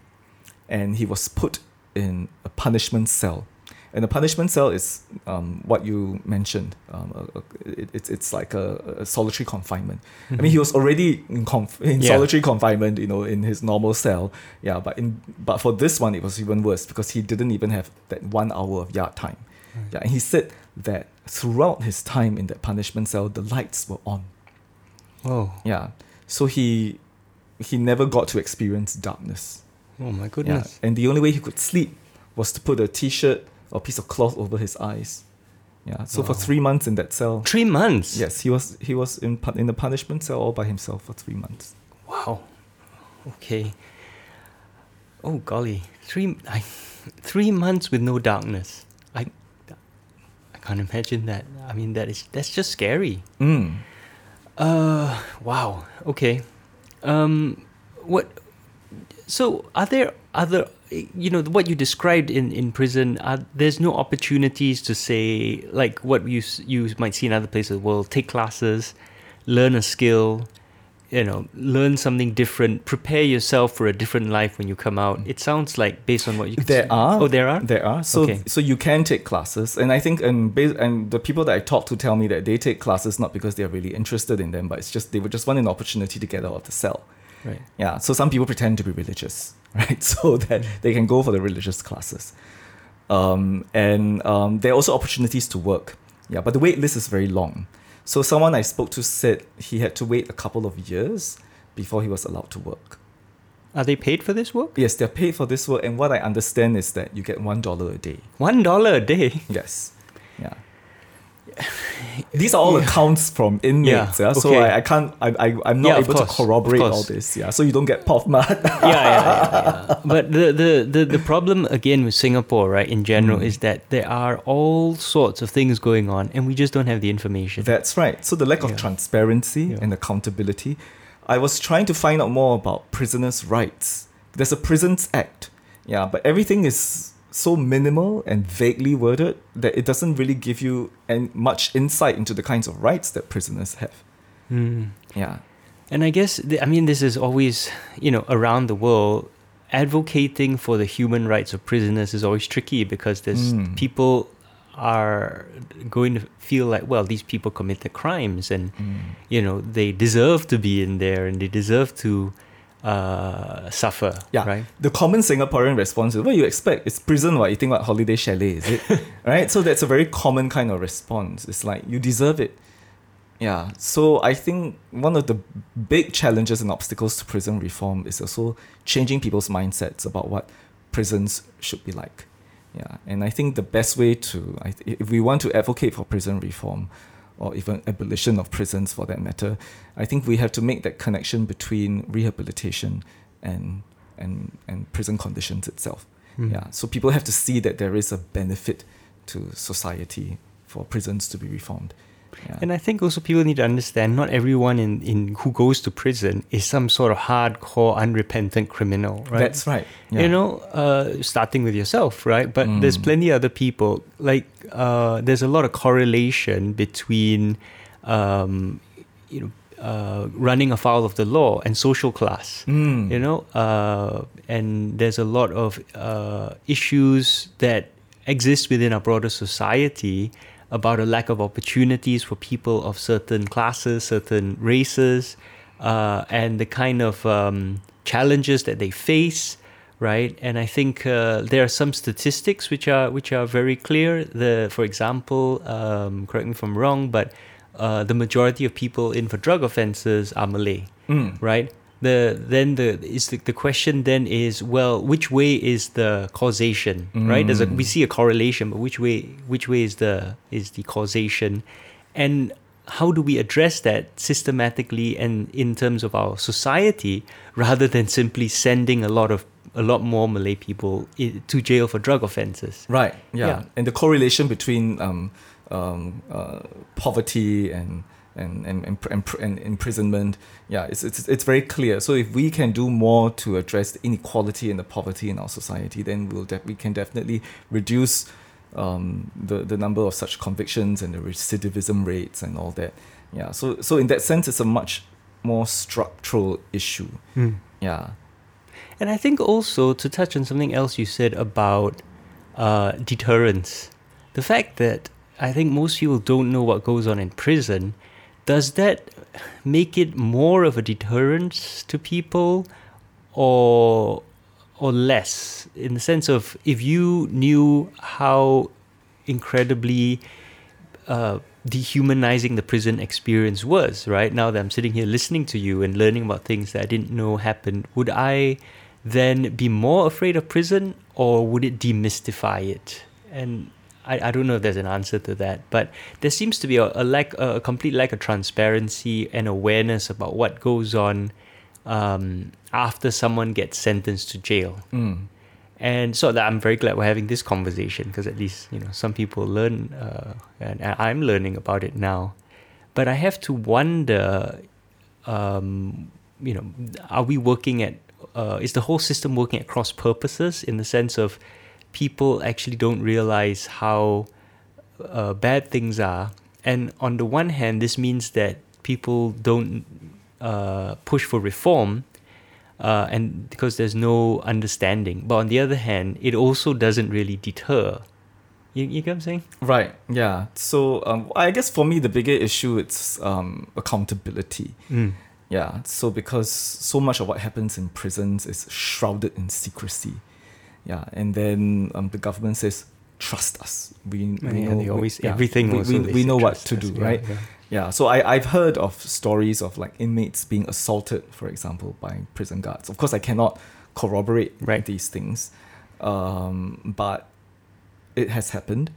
and he was put in a punishment cell. And the punishment cell is um, what you mentioned. Um, uh, it, it's it's like a, a solitary confinement. Mm-hmm. I mean, he was already in, conf- in yeah. solitary confinement, you know, in his normal cell. Yeah, but in but for this one, it was even worse because he didn't even have that one hour of yard time. Right. Yeah, and he said that throughout his time in that punishment cell, the lights were on. Oh. Yeah. So he he never got to experience darkness. Oh my goodness. Yeah. And the only way he could sleep was to put a t shirt or piece of cloth over his eyes. Yeah. So wow. for three months in that cell. Three months? Yes, he was he was in in the punishment cell all by himself for three months. Wow. Okay. Oh golly. Three I, three months with no darkness. I I can't imagine that. I mean that is that's just scary. Mm. Uh wow. Okay. Um, what? So, are there other? You know, what you described in in prison. Are, there's no opportunities to say like what you you might see in other places. Well, take classes, learn a skill, you know, learn something different, prepare yourself for a different life when you come out. It sounds like based on what you there see. are oh there are there are so okay. so you can take classes, and I think and based, and the people that I talk to tell me that they take classes not because they're really interested in them, but it's just they would just want an opportunity to get out of the cell. Right. Yeah. So some people pretend to be religious, right? So that they can go for the religious classes. Um, and um, there are also opportunities to work. Yeah, but the wait list is very long. So someone I spoke to said he had to wait a couple of years before he was allowed to work. Are they paid for this work? Yes, they're paid for this work, and what I understand is that you get one dollar a day. One dollar a day. Yes. Yeah. These are all accounts from inmates, yeah. So okay. I, I can't I, I I'm not Yeah, able to corroborate all this. Yeah. So you don't get pop mud. yeah, yeah, yeah, yeah. But the, the, the, the problem again with Singapore, right, in general, Mm. is that there are all sorts of things going on and we just don't have the information. That's right. So the lack of Yeah. transparency Yeah. and accountability. I was trying to find out more about prisoners' rights. There's a Prisons Act. Yeah, but everything is so minimal and vaguely worded that it doesn't really give you any, much insight into the kinds of rights that prisoners have. Hmm. Yeah. And I guess, th- I mean, this is always, you know, around the world, advocating for the human rights of prisoners is always tricky because there's Mm. people are going to feel like, well, these people committed crimes and, Mm. you know, they deserve to be in there and they deserve to uh, suffer. Yeah. Right? The common Singaporean response is, what you expect? It's prison, what? You think what holiday chalet, is it? right? So that's a very common kind of response. It's like, you deserve it. Yeah. So I think one of the big challenges and obstacles to prison reform is also changing people's mindsets about what prisons should be like. Yeah. And I think the best way to, if we want to advocate for prison reform, or even abolition of prisons for that matter, I think we have to make that connection between rehabilitation and and and prison conditions itself. Hmm. Yeah. So people have to see that there is a benefit to society for prisons to be reformed. Yeah. And I think also people need to understand not everyone in, in who goes to prison is some sort of hardcore, unrepentant criminal, right? That's right. Yeah. You know, uh, starting with yourself, right? But there's Mm. plenty other people. Like, uh, there's a lot of correlation between, um, you know, uh, running afoul of the law and social class. Mm. You know, uh, and there's a lot of uh, issues that exist within our broader society about a lack of opportunities for people of certain classes, certain races, uh, and the kind of um, challenges that they face, right? And I think uh, there are some statistics which are which are very clear. The, for example, um, correct me if I'm wrong, but uh, the majority of people in for drug offences are Malay Mm. right? The then the is the, the question then is well, which way is the causation, right? There's a we Mm. see a correlation, but which way which way is the is the causation, and how do we address that systematically and in terms of our society rather than simply sending a lot of a lot more Malay people to jail for drug offences? Right. Yeah. Yeah. And the correlation between um, um, uh, poverty and and and, and, and, imprisonment, yeah, it's, it's it's very clear. So if we can do more to address the inequality and the poverty in our society, then we'll de- we can definitely reduce um, the the number of such convictions and the recidivism rates and all that. Yeah. So so in that sense, it's a much more structural issue. Yeah. And I think also to touch on something else you said about uh, deterrence, the fact that I think most people don't know what goes on in prison, does that make it more of a deterrence to people, or or less in the sense of if you knew how incredibly uh, dehumanizing the prison experience was, right? Now that I'm sitting here listening to you and learning about things that I didn't know happened, would I then be more afraid of prison or would it demystify it? And I, I don't know if there's an answer to that, but there seems to be a, a lack, a complete lack of transparency and awareness about what goes on um, after someone gets sentenced to jail. Mm. And so that I'm very glad we're having this conversation because at least you know some people learn, uh, and and I'm learning about it now. But I have to wonder, um, you know, are we working at? Uh, is the whole system working at cross purposes in the sense of people actually don't realize how uh, bad things are, and on the one hand, this means that people don't uh, push for reform uh, and because there's no understanding. But on the other hand, it also doesn't really deter. You, you get what I'm saying? Right. Yeah. So um, I guess for me the bigger issue it's um, accountability. Mm. Yeah. So because so much of what happens in prisons is shrouded in secrecy. Yeah. And then um, the government says trust us. We, we Yeah, know they always yeah, everything. We, we, we know what to us. do, Yeah, right? yeah. Yeah, so I, I've heard of stories of like inmates being assaulted, for example, by prison guards. Of course, I cannot corroborate Right. these things, um, but it has happened.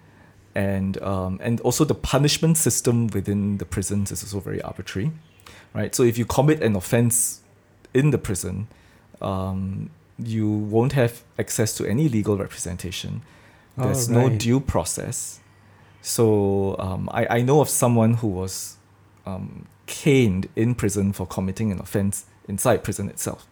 And um, and also the punishment system within the prisons is also very arbitrary, right? So if you commit an offense in the prison, um, you won't have access to any legal representation. There's no right. due process. So um, I, I know of someone who was um, caned in prison for committing an offense inside prison itself.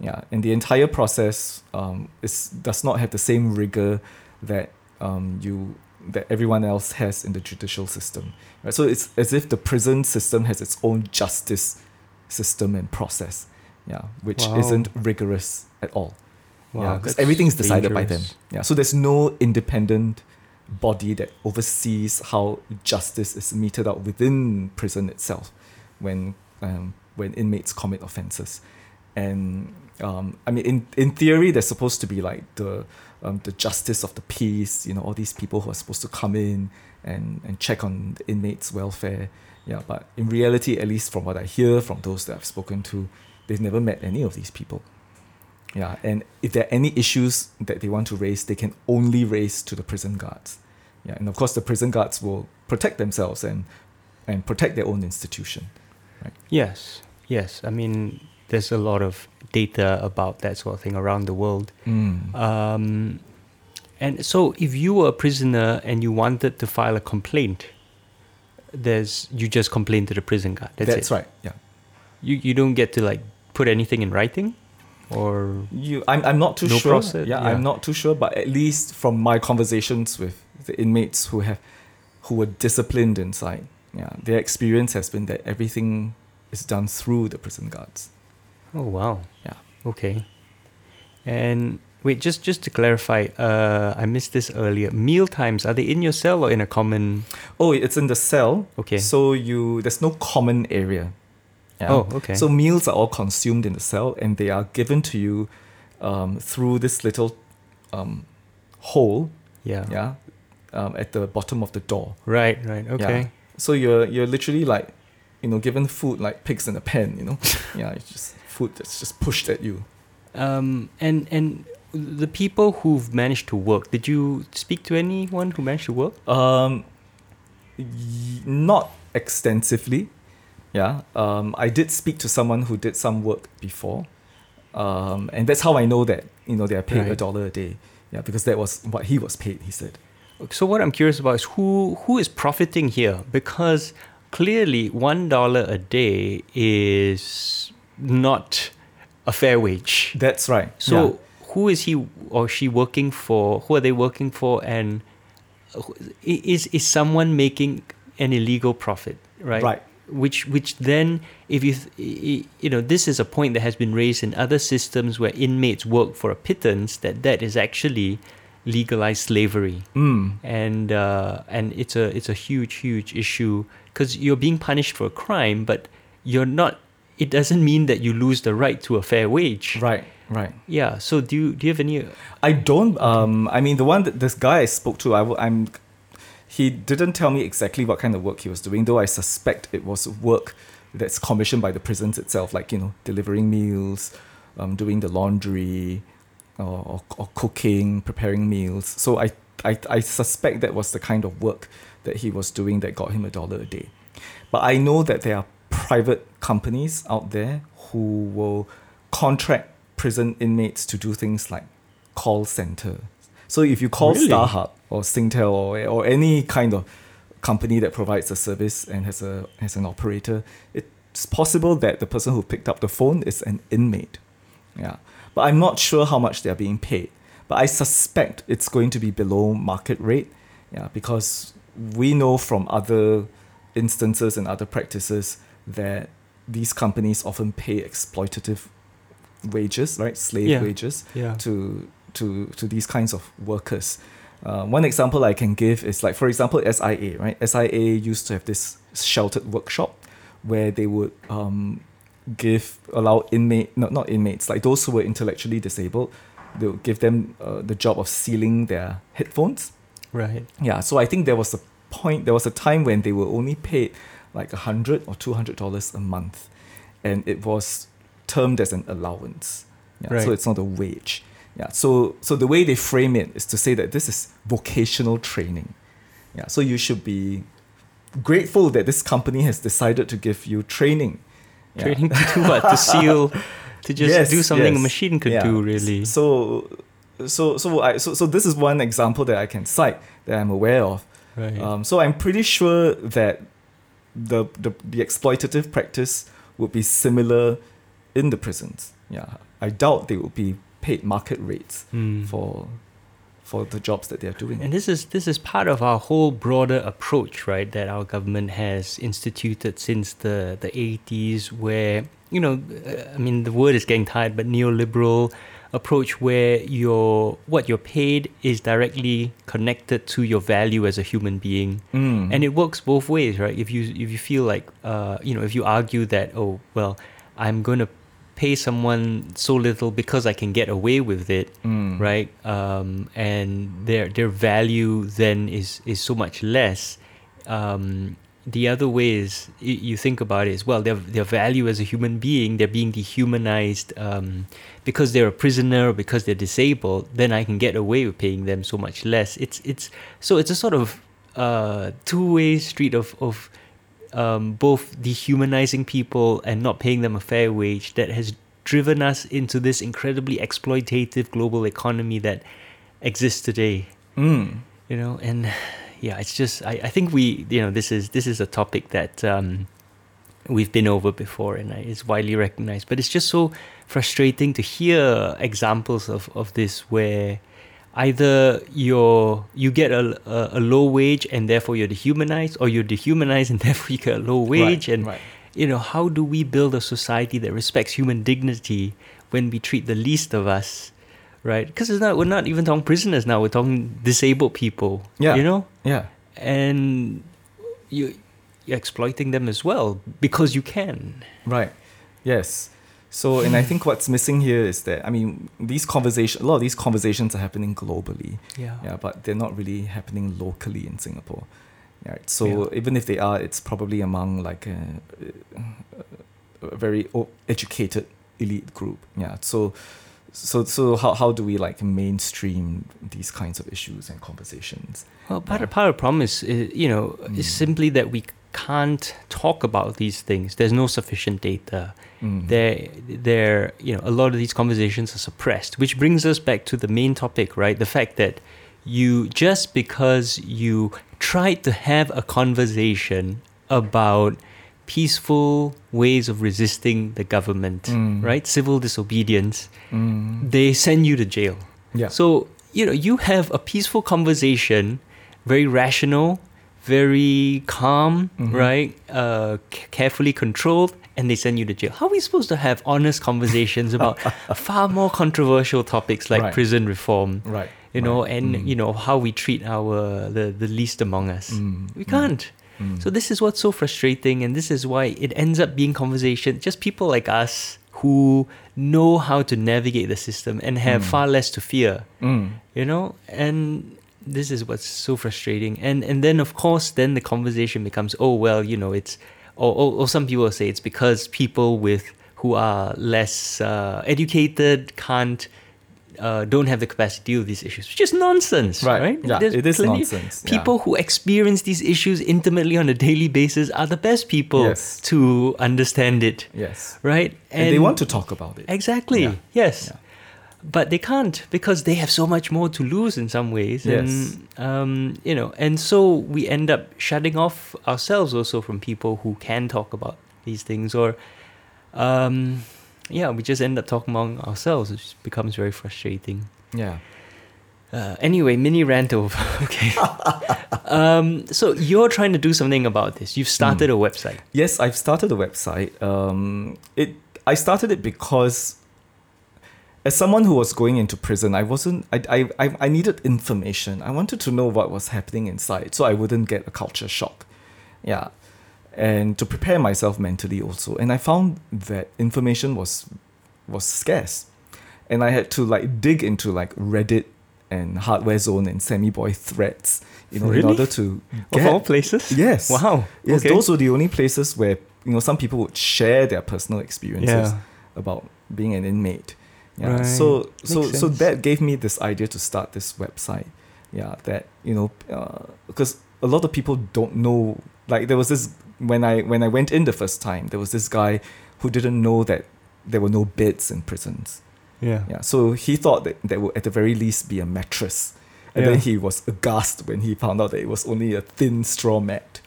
Yeah, and the entire process um, is does not have the same rigor that um, you that everyone else has in the judicial system. Right? So it's as if the prison system has its own justice system and process. Yeah, which Wow. isn't rigorous at all. Wow, yeah, because everything is decided by them. dangerous. Yeah, so there's no independent body that oversees how justice is meted out within prison itself when um, when inmates commit offences. And um, I mean, in, in theory, there's supposed to be like the um, the justice of the peace. You know, all these people who are supposed to come in and, and check on the inmates' welfare. Yeah, but in reality, at least from what I hear from those that I've spoken to, they've never met any of these people. Yeah, and if there are any issues that they want to raise, they can only raise to the prison guards. Yeah, and of course, the prison guards will protect themselves and and protect their own institution. Right? Yes, yes. I mean, there's a lot of data about that sort of thing around the world. Mm. Um, and so, if you were a prisoner and you wanted to file a complaint, there's you just complain to the prison guard. That's, That's right. Yeah. You you don't get to like put anything in writing, or You, I'm, I'm not too No sure. process, yeah, yeah. I'm not too sure, but at least from my conversations with the inmates who have, who were disciplined inside, yeah, their experience has been that everything is done through the prison guards. oh wow, Yeah. okay. And wait, just just to clarify, uh, I missed this earlier. Meal times are they in your cell or in a common? Oh, it's in the cell. Okay. So you, there's no common area. Yeah. Oh, okay. So meals are all consumed in the cell, and they are given to you um, through this little um, hole, yeah. yeah, um, at the bottom of the door. Right. Right. Okay. Yeah. So you're you're literally like, you know, given food like pigs in a pen. You know, yeah, it's just food that's just pushed at you. Um, and and the people who've managed to work, did you speak to anyone who managed to work? Um, y- not extensively. Yeah. Um, I did speak to someone who did some work before. Um, and that's how I know that you know they are paid a Right. dollar a day. Yeah, because that was what he was paid. He said. So what I'm curious about is who who is profiting here because clearly one dollar a day is not a fair wage. That's right. So yeah. who is he or she working for? Who are they working for? And is is someone making an illegal profit? Right. Right. Which which then, if you th- i- i- you know, this is a point that has been raised in other systems where inmates work for a pittance. That that is actually legalized slavery Mm. and uh, and it's a it's a huge huge issue because you're being punished for a crime, but you're not. It doesn't mean that you lose the right to a fair wage. Right. Right. Yeah. So do you do you have any? I don't. Um, I mean, the one that this guy I spoke to, I, I'm. He didn't tell me exactly what kind of work he was doing, though I suspect it was work that's commissioned by the prisons itself, like you know, delivering meals, um, doing the laundry, or, or, cooking, preparing meals. So I, I, I suspect that was the kind of work that he was doing that got him a dollar a day. But I know that there are private companies out there who will contract prison inmates to do things like call center. So if you call Really? StarHub or Singtel or, or any kind of company that provides a service and has a has an operator, it's possible that the person who picked up the phone is an inmate. Yeah. But I'm not sure how much they're being paid. But I suspect it's going to be below market rate. Yeah, because we know from other instances and other practices that these companies often pay exploitative wages, right? Slave Yeah. wages Yeah. to to to these kinds of workers. Uh, one example I can give is like, for example, SIA, right? SIA used to have this sheltered workshop where they would um, give allow inmate not not inmates like those who were intellectually disabled, they would give them uh, the job of sealing their headphones Right. Yeah, so I think there was a point, there was a time when they were only paid like a hundred or two hundred dollars a month, and it was termed as an allowance. Yeah, Right. so it's not a wage. Yeah, so so the way they frame it is to say that this is vocational training. Yeah, so you should be grateful that this company has decided to give you training. Yeah. Training to do what? To seal, to just Yes, do something a machine could Yeah. do, really. So, so, so, I, so, so this is one example that I can cite that I'm aware of. right. Um, so I'm pretty sure that the, the the exploitative practice would be similar in the prisons. Yeah, I doubt they would be paid market rates Hmm. for for the jobs that they're doing. And this is this is part of our whole broader approach, right? That our government has instituted since the the eighties, where you know, uh, I mean, the word is getting tired, but neoliberal approach where your what you're paid is directly connected to your value as a human being, Mm. and it works both ways, right? If you if you feel like, uh, you know, if you argue that, oh well, I'm going to pay someone so little because I can get away with it, Mm. right? Um, and their their value then is is so much less. Um, the other way is you, think about it as well. Their their value as a human being, they're being dehumanized um, because they're a prisoner or because they're disabled. Then I can get away with paying them so much less. It's it's so it's a sort of uh, two way street of of um, both dehumanizing people and not paying them a fair wage that has driven us into this incredibly exploitative global economy that exists today Mm. you know and yeah it's just I, I think we you know this is this is a topic that um, we've been over before and it's widely recognized but it's just so frustrating to hear examples of, of this where either you're you get a, a, a low wage and therefore you're dehumanized or you're dehumanized and therefore you get a low wage right, and right. you know how do we build a society that respects human dignity when we treat the least of us right because it's not we're not even talking prisoners now we're talking disabled people Yeah. you know yeah. and you you're exploiting them as well because you can Right. Yes. So, and I think what's missing here is that I mean, these conversations, a lot of these conversations are happening globally, yeah yeah, but they're not really happening locally in Singapore. Yeah, right? so Yeah. even if they are, it's probably among like a, a very educated elite group. Yeah, so. So, so how, how do we like mainstream these kinds of issues and conversations? Well, part Yeah. of, part of the problem is, uh, you know, is Mm. simply that we can't talk about these things. There's no sufficient data. Mm. There, there, you know, a lot of these conversations are suppressed, which brings us back to the main topic, right? The fact that you just because you tried to have a conversation about peaceful ways of resisting the government, Mm. right? Civil disobedience, Mm. they send you to jail. Yeah. So, you know, you have a peaceful conversation, very rational, very calm, Mhm. right? Uh, c- carefully controlled, and they send you to jail. How are we supposed to have honest conversations about far more controversial topics like Right. prison reform, right. you know, and, Mm. you know, how we treat our, the, the least among us? Mm. We Mm. can't. Mm. So this is what's so frustrating, and this is why it ends up being conversation. Just people like us who know how to navigate the system and have Mm. far less to fear, Mm. you know. And this is what's so frustrating. And and then of course, then the conversation becomes, oh well, you know, it's or or, or some people say it's because people with who are less uh, educated can't. Uh, don't have the capacity to deal with these issues, which is nonsense, right? Right. Yeah, There's it is nonsense. yeah. People who experience these issues intimately on a daily basis are the best people Yes. to understand it, Yes. right? And, they want to talk about it. exactly Yeah. yes, Yeah. But they can't because they have so much more to lose in some ways, Yes. and um, you know, and so we end up shutting off ourselves also from people who can talk about these things, or um, yeah, we just end up talking among ourselves, which becomes very frustrating. Yeah. Uh, anyway, mini rant over. okay. um, so you're trying to do something about this. You've started a website. Yes, I've started a website. Um, it I started it because as someone who was going into prison, I wasn't I, I, I, needed information. I wanted to know what was happening inside so I wouldn't get a culture shock. Yeah. And to prepare myself mentally also. And I found that information was was scarce. And I had to like dig into like Reddit and Hardware Zone and Sammyboy threads, you know, in order to Of get all places? yes, Wow. yes, okay. those were the only places where you know some people would share their personal experiences yeah. about being an inmate. Yeah. Right. So so Makes so sense. that gave me this idea to start this website. Yeah. That you know because uh, a lot of people don't know. Like there was this when I when I went in the first time, there was this guy who didn't know that there were no beds in prisons. Yeah. Yeah. So he thought that there would at the very least be a mattress. And Yeah. then he was aghast when he found out that it was only a thin straw mat.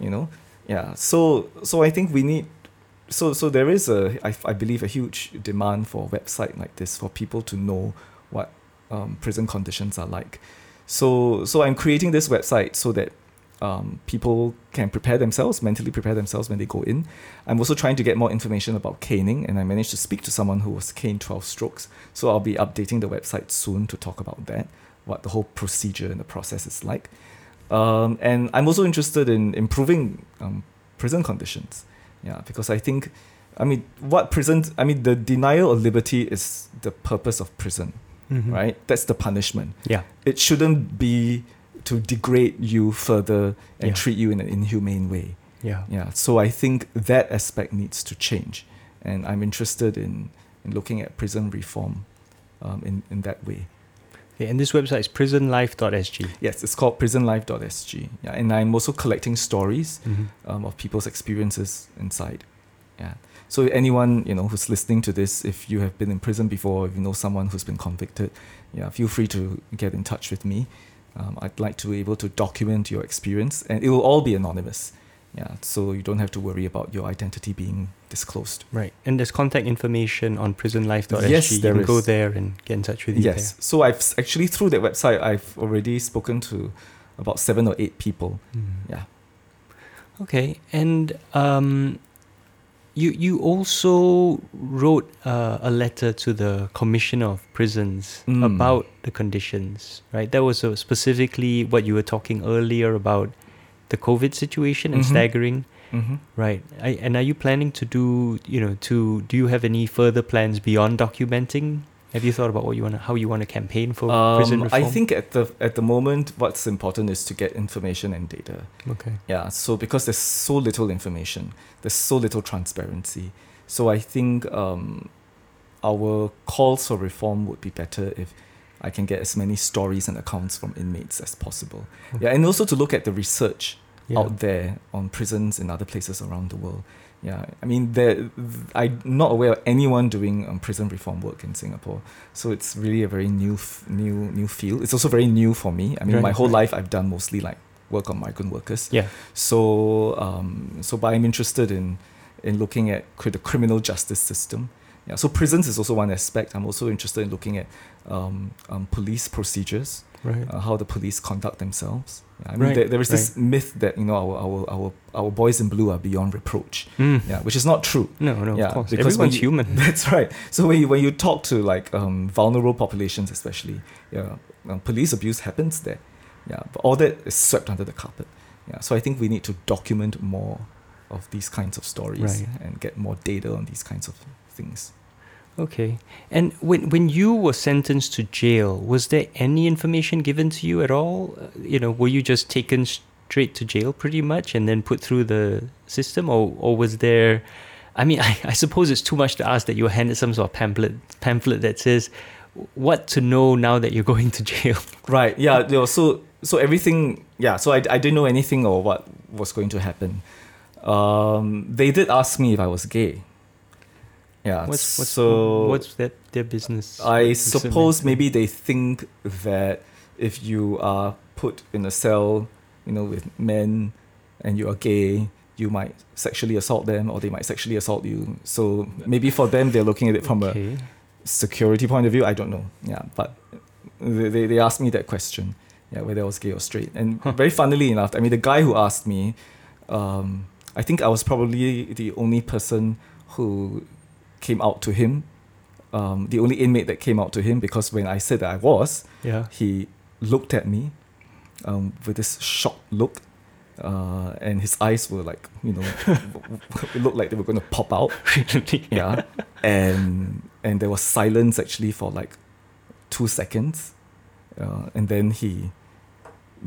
You know? Yeah. So so I think we need so so there is a I, I believe a huge demand for a website like this for people to know what um, prison conditions are like. So so I'm creating this website so that um, people can prepare themselves, mentally prepare themselves when they go in. I'm also trying to get more information about caning, and I managed to speak to someone who was caned 12 strokes. So I'll be updating the website soon to talk about that, what the whole procedure and the process is like. Um, and I'm also interested in improving um, prison conditions. Yeah, because I think, I mean, what prison, I mean, the denial of liberty is the purpose of prison, Mhm. right? That's the punishment Yeah. it shouldn't be to degrade you further and Yeah. treat you in an inhumane way. Yeah. Yeah. So I think that aspect needs to change. And I'm interested in, in looking at prison reform um, in, in that way. And this website is prisonlife.sg. Yes, it's called prisonlife.sg. Yeah, and I'm also collecting stories Mm-hmm. um, of people's experiences inside. Yeah. So anyone you know who's listening to this, if you have been in prison before, if you know someone who's been convicted, yeah, feel free to get in touch with me. Um, I'd like to be able to document your experience, and it will all be anonymous. Yeah, so you don't have to worry about your identity being disclosed. Right. And there's contact information on prisonlife.sg. Yes, you there can go there and get in touch with you. Yes. So I've actually through that website, I've already spoken to about seven or eight people. Mm. Yeah. Okay. And um, you you also wrote uh, a letter to the Commissioner of Prisons Mm. about the conditions, right? That was uh, specifically what you were talking earlier about the COVID situation and Mhm. staggering. Mm-hmm. Right. I, and are you planning to do, you know, to do you have any further plans beyond documenting? Have you thought about what you want to, how you want to campaign for prison Um, reform? I think at the at the moment, what's important is to get information and data. Okay. Yeah. So because there's so little information, there's so little transparency. So I think um, our calls for reform would be better if I can get as many stories and accounts from inmates as possible. Yeah, and also to look at the research Yeah. out there on prisons in other places around the world. Yeah, I mean, there, I'm not aware of anyone doing um, prison reform work in Singapore, so it's really a very new, f- new, new field. It's also very new for me. I mean, Right, my whole life I've done mostly like work on migrant workers. Yeah. So, um, so, but I'm interested in in looking at the criminal justice system. Yeah. So prisons is also one aspect. I'm also interested in looking at um, um, police procedures Right. uh, how the police conduct themselves. Yeah, I mean, Right, there, there is this myth that you know our, our our our boys in blue are beyond reproach. Mm. Yeah, which is not true. No, no, Yeah, of course. because Everyone's you- human. That's right. So when you when you talk to like um, vulnerable populations, especially, yeah, um, police abuse happens there. Yeah, but all that is swept under the carpet. Yeah, so I think we need to document more of these kinds of stories Right. and get more data on these kinds of things. Okay. And when when you were sentenced to jail, was there any information given to you at all? Uh, you know, were you just taken straight to jail pretty much and then put through the system or or was there I mean, I, I suppose it's too much to ask that you were handed some sort of pamphlet pamphlet that says what to know now that you're going to jail. Right. Yeah. so so everything. Yeah. So I, I didn't know anything or what was going to happen. Um, they did ask me if I was gay. Yeah. What's what's so what's that their business? I What does it suppose maybe they think that if you are put in a cell, you know, with men, and you are gay, you might sexually assault them, or they might sexually assault you. So maybe for them, they're looking at it from a security point of view, I don't know. Yeah, but they, they, they asked me that question, yeah, whether I was gay or straight. And Huh. very funnily enough, I mean, the guy who asked me, um, I think I was probably the only person who came out to him, um, the only inmate that came out to him, because when I said that I was, Yeah. he looked at me um, with this shocked look. Uh, and his eyes were like, you know, it looked like they were going to pop out yeah and and there was silence actually for like two seconds uh, and then he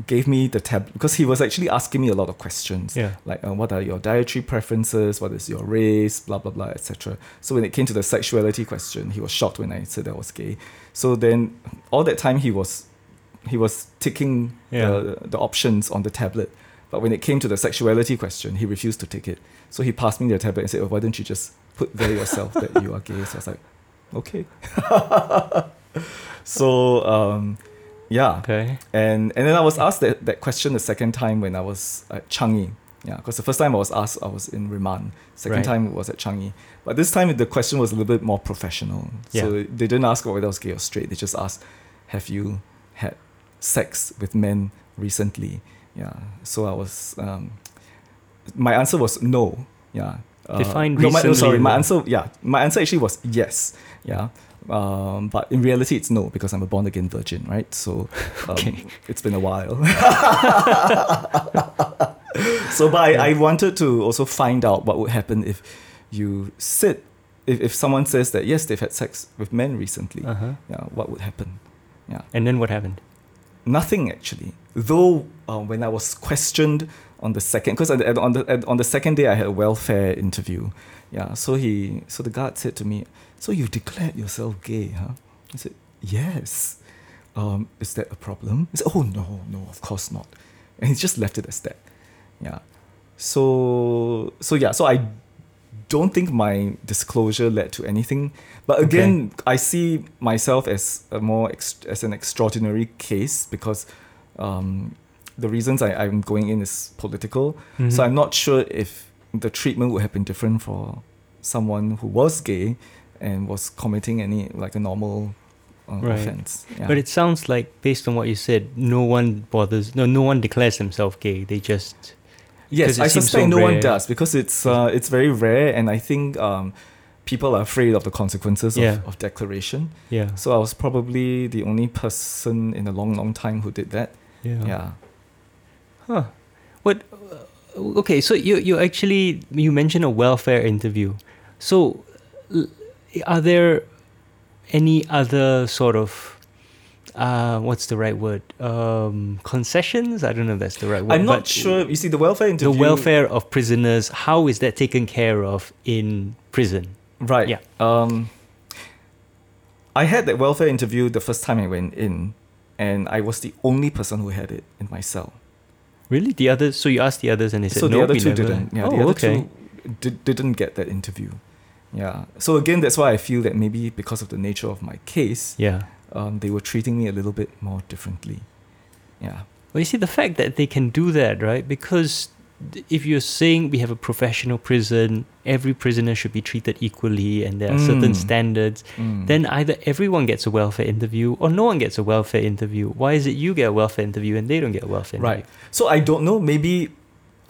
gave me the tab because he was actually asking me a lot of questions. Yeah. like uh, what are your dietary preferences? What is your race? Blah blah blah etc so when it came to the sexuality question he was shocked when i said i was gay. So then all that time he was he was ticking Yeah. the, the options on the tablet. But when it came to the sexuality question he refused to take it. So he passed me the tablet and said oh, why don't you just put there yourself that you are gay? So i was like okay. So um yeah Okay. and and then I was asked that, that question the second time when I was at Changi. Yeah, because the first time I was asked, I was in Remand. Second Right. time was at Changi. But this time the question was a little bit more professional. Yeah. So they didn't ask whether I was gay or straight. They just asked, "Have you had sex with men recently?" Yeah. So I was, um, my answer was no. Yeah. Uh, Define no, my, no, sorry, my answer. Yeah, my answer actually was yes. Yeah. Um, but in reality, it's no because I'm a born again virgin, right? So um, Okay. it's been a while. so, but I, I wanted to also find out what would happen if you sit, if, if someone says that yes, they've had sex with men recently, Uh huh. yeah, what would happen? Yeah, And then what happened? nothing actually. Though uh, when I was questioned on the second, because on the on the second day I had a welfare interview. Yeah, so he, so the guard said to me, "So you declared yourself gay, huh?" I said, "Yes." Um, is that a problem? He said, "Oh no, no, of course not," and he just left it as that. Yeah. So so yeah, so I don't think my disclosure led to anything. But again, I see myself as a more ex- as an extraordinary case because um, the reasons I, I'm going in is political. Mhm. So I'm not sure if the treatment would have been different for someone who was gay and was committing any like a normal uh, Right. offense. Yeah. But it sounds like, based on what you said, no one bothers. No, no one declares themselves gay. They just Yes, I suspect so no one does because it's uh, it's very rare, and I think um, people are afraid of the consequences Yeah. of, of declaration. Yeah. So I was probably the only person in a long, long time who did that. Yeah. Yeah. Huh. Okay, so you you actually you mentioned a welfare interview. So, are there any other sort of uh, what's the right word? Um, concessions? I don't know if that's the right word. I'm not sure. You see, the welfare interview. The welfare of prisoners. How is that taken care of in prison? Right. Yeah. Um, I had that welfare interview the first time I went in, and I was the only person who had it in my cell. Really, the others? So you asked the others, and they said so no. the other two never." didn't. Yeah, oh, the other okay. two did, didn't get that interview. Yeah. So again, that's why I feel that maybe because of the nature of my case, Yeah. um, they were treating me a little bit more differently. Yeah. Well, you see, the fact that they can do that, right? Because if you're saying we have a professional prison, every prisoner should be treated equally, and there are certain Mm. standards, Mm. then either everyone gets a welfare interview or no one gets a welfare interview. Why is it you get a welfare interview and they don't get a welfare Right. interview? So I don't know. Maybe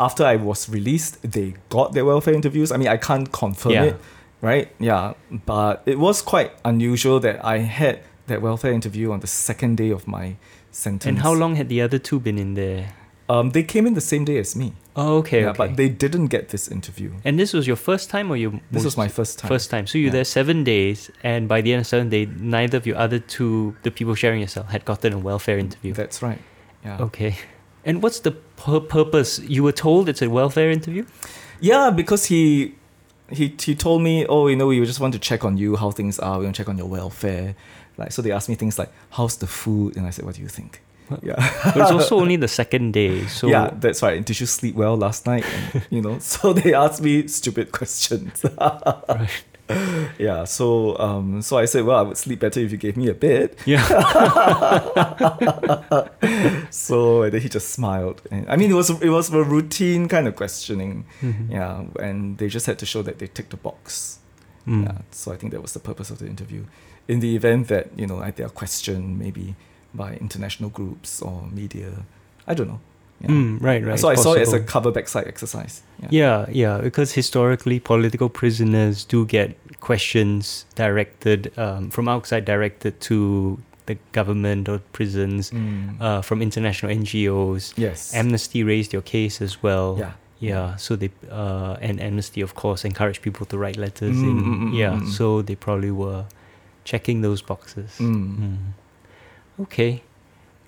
after I was released, they got their welfare interviews. I mean, I can't confirm Yeah. it, right? Yeah. But it was quite unusual that I had that welfare interview on the second day of my sentence. And how long had the other two been in there? Um, they came in the same day as me. Oh, okay, yeah, okay. but they didn't get this interview. and this was your first time or you? This was my first time. First time. So you're Yeah. there seven days, and by the end of seven days, neither of your other two, the people sharing your cell, had gotten a welfare interview. That's right. Yeah. Okay. And what's the pur- purpose? You were told it's a welfare interview? Yeah, because he he he told me, oh, you know, we just want to check on you, how things are. We want to check on your welfare. Like, so they asked me things like, how's the food? And I said, what do you think? Yeah. But it's also only the second day. So yeah, that's right. Did you sleep well last night? And, you know, so they asked me stupid questions. Right. yeah, so um, so I said, well, I would sleep better if you gave me a bed. Yeah. So and then he just smiled. And, I mean, it was it was a routine kind of questioning. Mhm. Yeah, and they just had to show that they ticked the box. Mm. Yeah, so I think that was the purpose of the interview. In the event that you know, like they are questioned maybe by international groups or media, I don't know. Yeah. Mm, right, right. so I saw it as a cover backside exercise. Yeah. Yeah, yeah, because historically, political prisoners do get questions directed um, from outside, directed to the government or prisons, Mm. uh, from international NGOs. yes. Amnesty raised your case as well. yeah. Yeah, so they uh, and Amnesty, of course, encouraged people to write letters. Mm, in, mm, mm, yeah, mm, mm. so they probably were checking those boxes. Mm. Mm. Okay.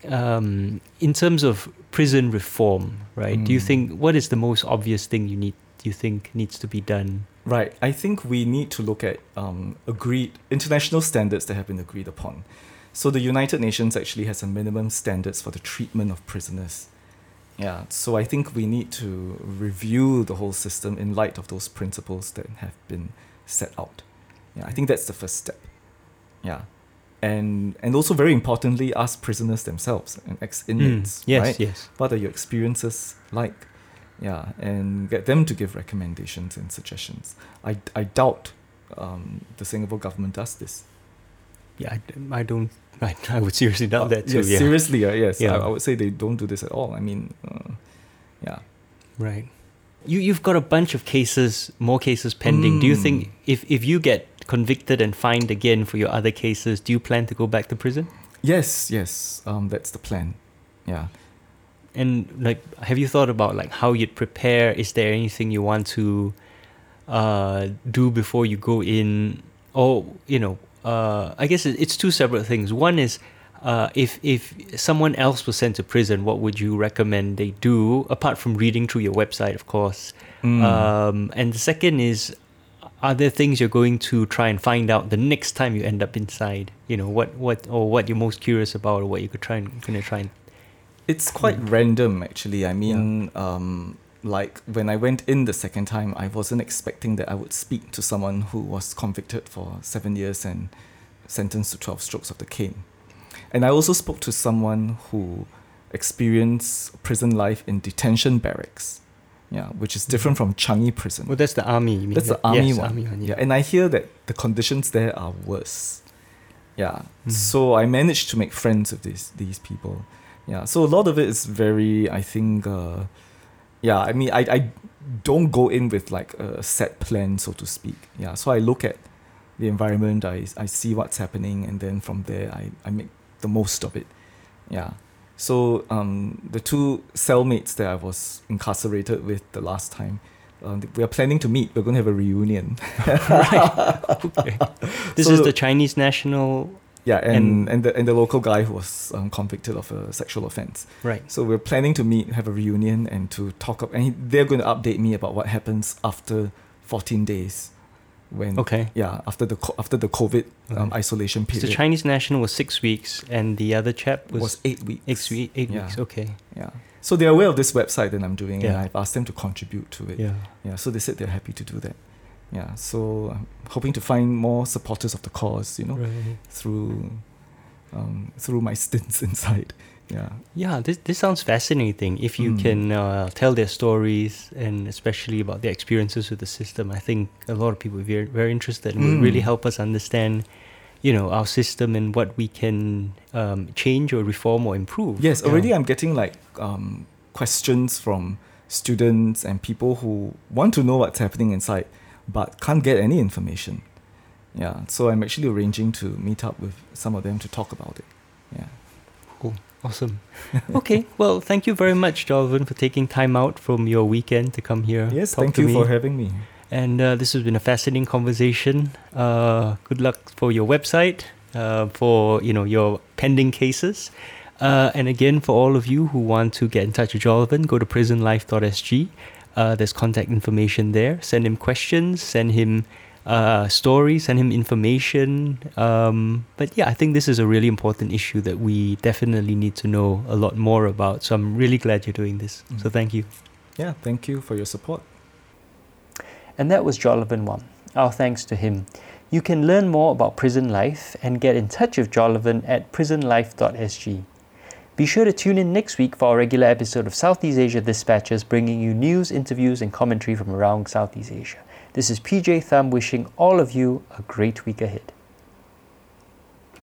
um, in terms of prison reform, right? Do you Mm. think what is the most obvious thing you need? You think needs to be done? Right. I think we need to look at um, agreed international standards that have been agreed upon. So the United Nations actually has a minimum standards for the treatment of prisoners. Yeah. So I think we need to review the whole system in light of those principles that have been set out. Yeah. I think that's the first step. Yeah. And and also very importantly, ask prisoners themselves and ex inmates. Mm, yes, right? yes. what are your experiences like yeah and get them to give recommendations and suggestions i, I doubt um, the singapore government does this Yeah, I, I don't. I, I would seriously doubt Uh, that too. yes, yeah. seriously uh, yes Yeah. I, I would say they don't do this at all i mean uh, yeah Right. You you've got a bunch of cases, more cases pending. Do you think Mm. if if you get convicted and fined again for your other cases, do you plan to go back to prison? yes yes um, that's the plan yeah And like, have you thought about like how you'd prepare? Is there anything you want to uh, do before you go in? Or you know, uh, I guess it's two separate things. One is. Uh, if if someone else was sent to prison, what would you recommend they do apart from reading through your website, of course? Mm. Um, and the second is, are there things you're going to try and find out the next time you end up inside? You know what what or what you're most curious about, or what you could try and gonna try and It's quite random, actually. I mean, um, like when I went in the second time, I wasn't expecting that I would speak to someone who was convicted for seven years and sentenced to 12 strokes of the cane. And I also spoke to someone who experienced prison life in detention barracks, yeah, which is different from Changi prison. Well, that's the army. You mean? That's the army yes, one. Army one yeah. yeah. and I hear that the conditions there are worse. Yeah. Mhm. So I managed to make friends with these these people. Yeah. So a lot of it is very, I think, uh, yeah. I mean, I I don't go in with like a set plan, so to speak. Yeah. So I look at the environment. I I see what's happening, and then from there, I I make the most of it. Yeah. So um, the two cellmates that I was incarcerated with the last time, um, we are planning to meet. We're going to have a reunion. Okay. This So is the- the Chinese national, Yeah, and, And- and, the and the local guy who was um, convicted of a sexual offense. right? So we're planning to meet, have a reunion, and to talk up. And he, they're going to update me about what happens after 14 days, when Okay. yeah after the after the COVID um, Okay. isolation So period the Chinese national was six weeks, and the other chap was, was eight weeks. eight, eight Yeah. weeks. Okay. Yeah. So they're aware of this website that I'm doing, and I've asked them to contribute to it. Yeah. Yeah, so they said they're happy to do that. Yeah, so I'm hoping to find more supporters of the cause, you know, Right. through um, through my stints inside. Yeah. Yeah, this this sounds fascinating. If you Mm. can uh, tell their stories and especially about their experiences with the system, I think a lot of people are very very interested and will really Mm. help us understand, you know, our system and what we can um, change or reform or improve. Yes, already I'm getting like um, questions from students and people who want to know what's happening inside but can't get any information. Yeah, so I'm actually arranging to meet up with some of them to talk about it. Yeah. Awesome. okay. Well, thank you very much, Jolovan, for taking time out from your weekend to come here. Yes, thank you me. for having me. And uh, this has been a fascinating conversation. Uh, good luck for your website, uh, for you know your pending cases. Uh, and again, for all of you who want to get in touch with Jolovan, go to prisonlife.sg. Uh, there's contact information there. Send him questions. Send him uh, stories. Send him information. Um, but yeah, I think this is a really important issue that we definitely need to know a lot more about. So I'm really glad you're doing this. So Mm. thank you. Yeah, thank you for your support. And that was Jolovan Wham. Our thanks to him. You can learn more about prison life and get in touch with Jolovan at prisonlife.sg. Be sure to tune in next week for our regular episode of Southeast Asia Dispatches, bringing you news, interviews, and commentary from around Southeast Asia. This is PJ Thum wishing all of you a great week ahead.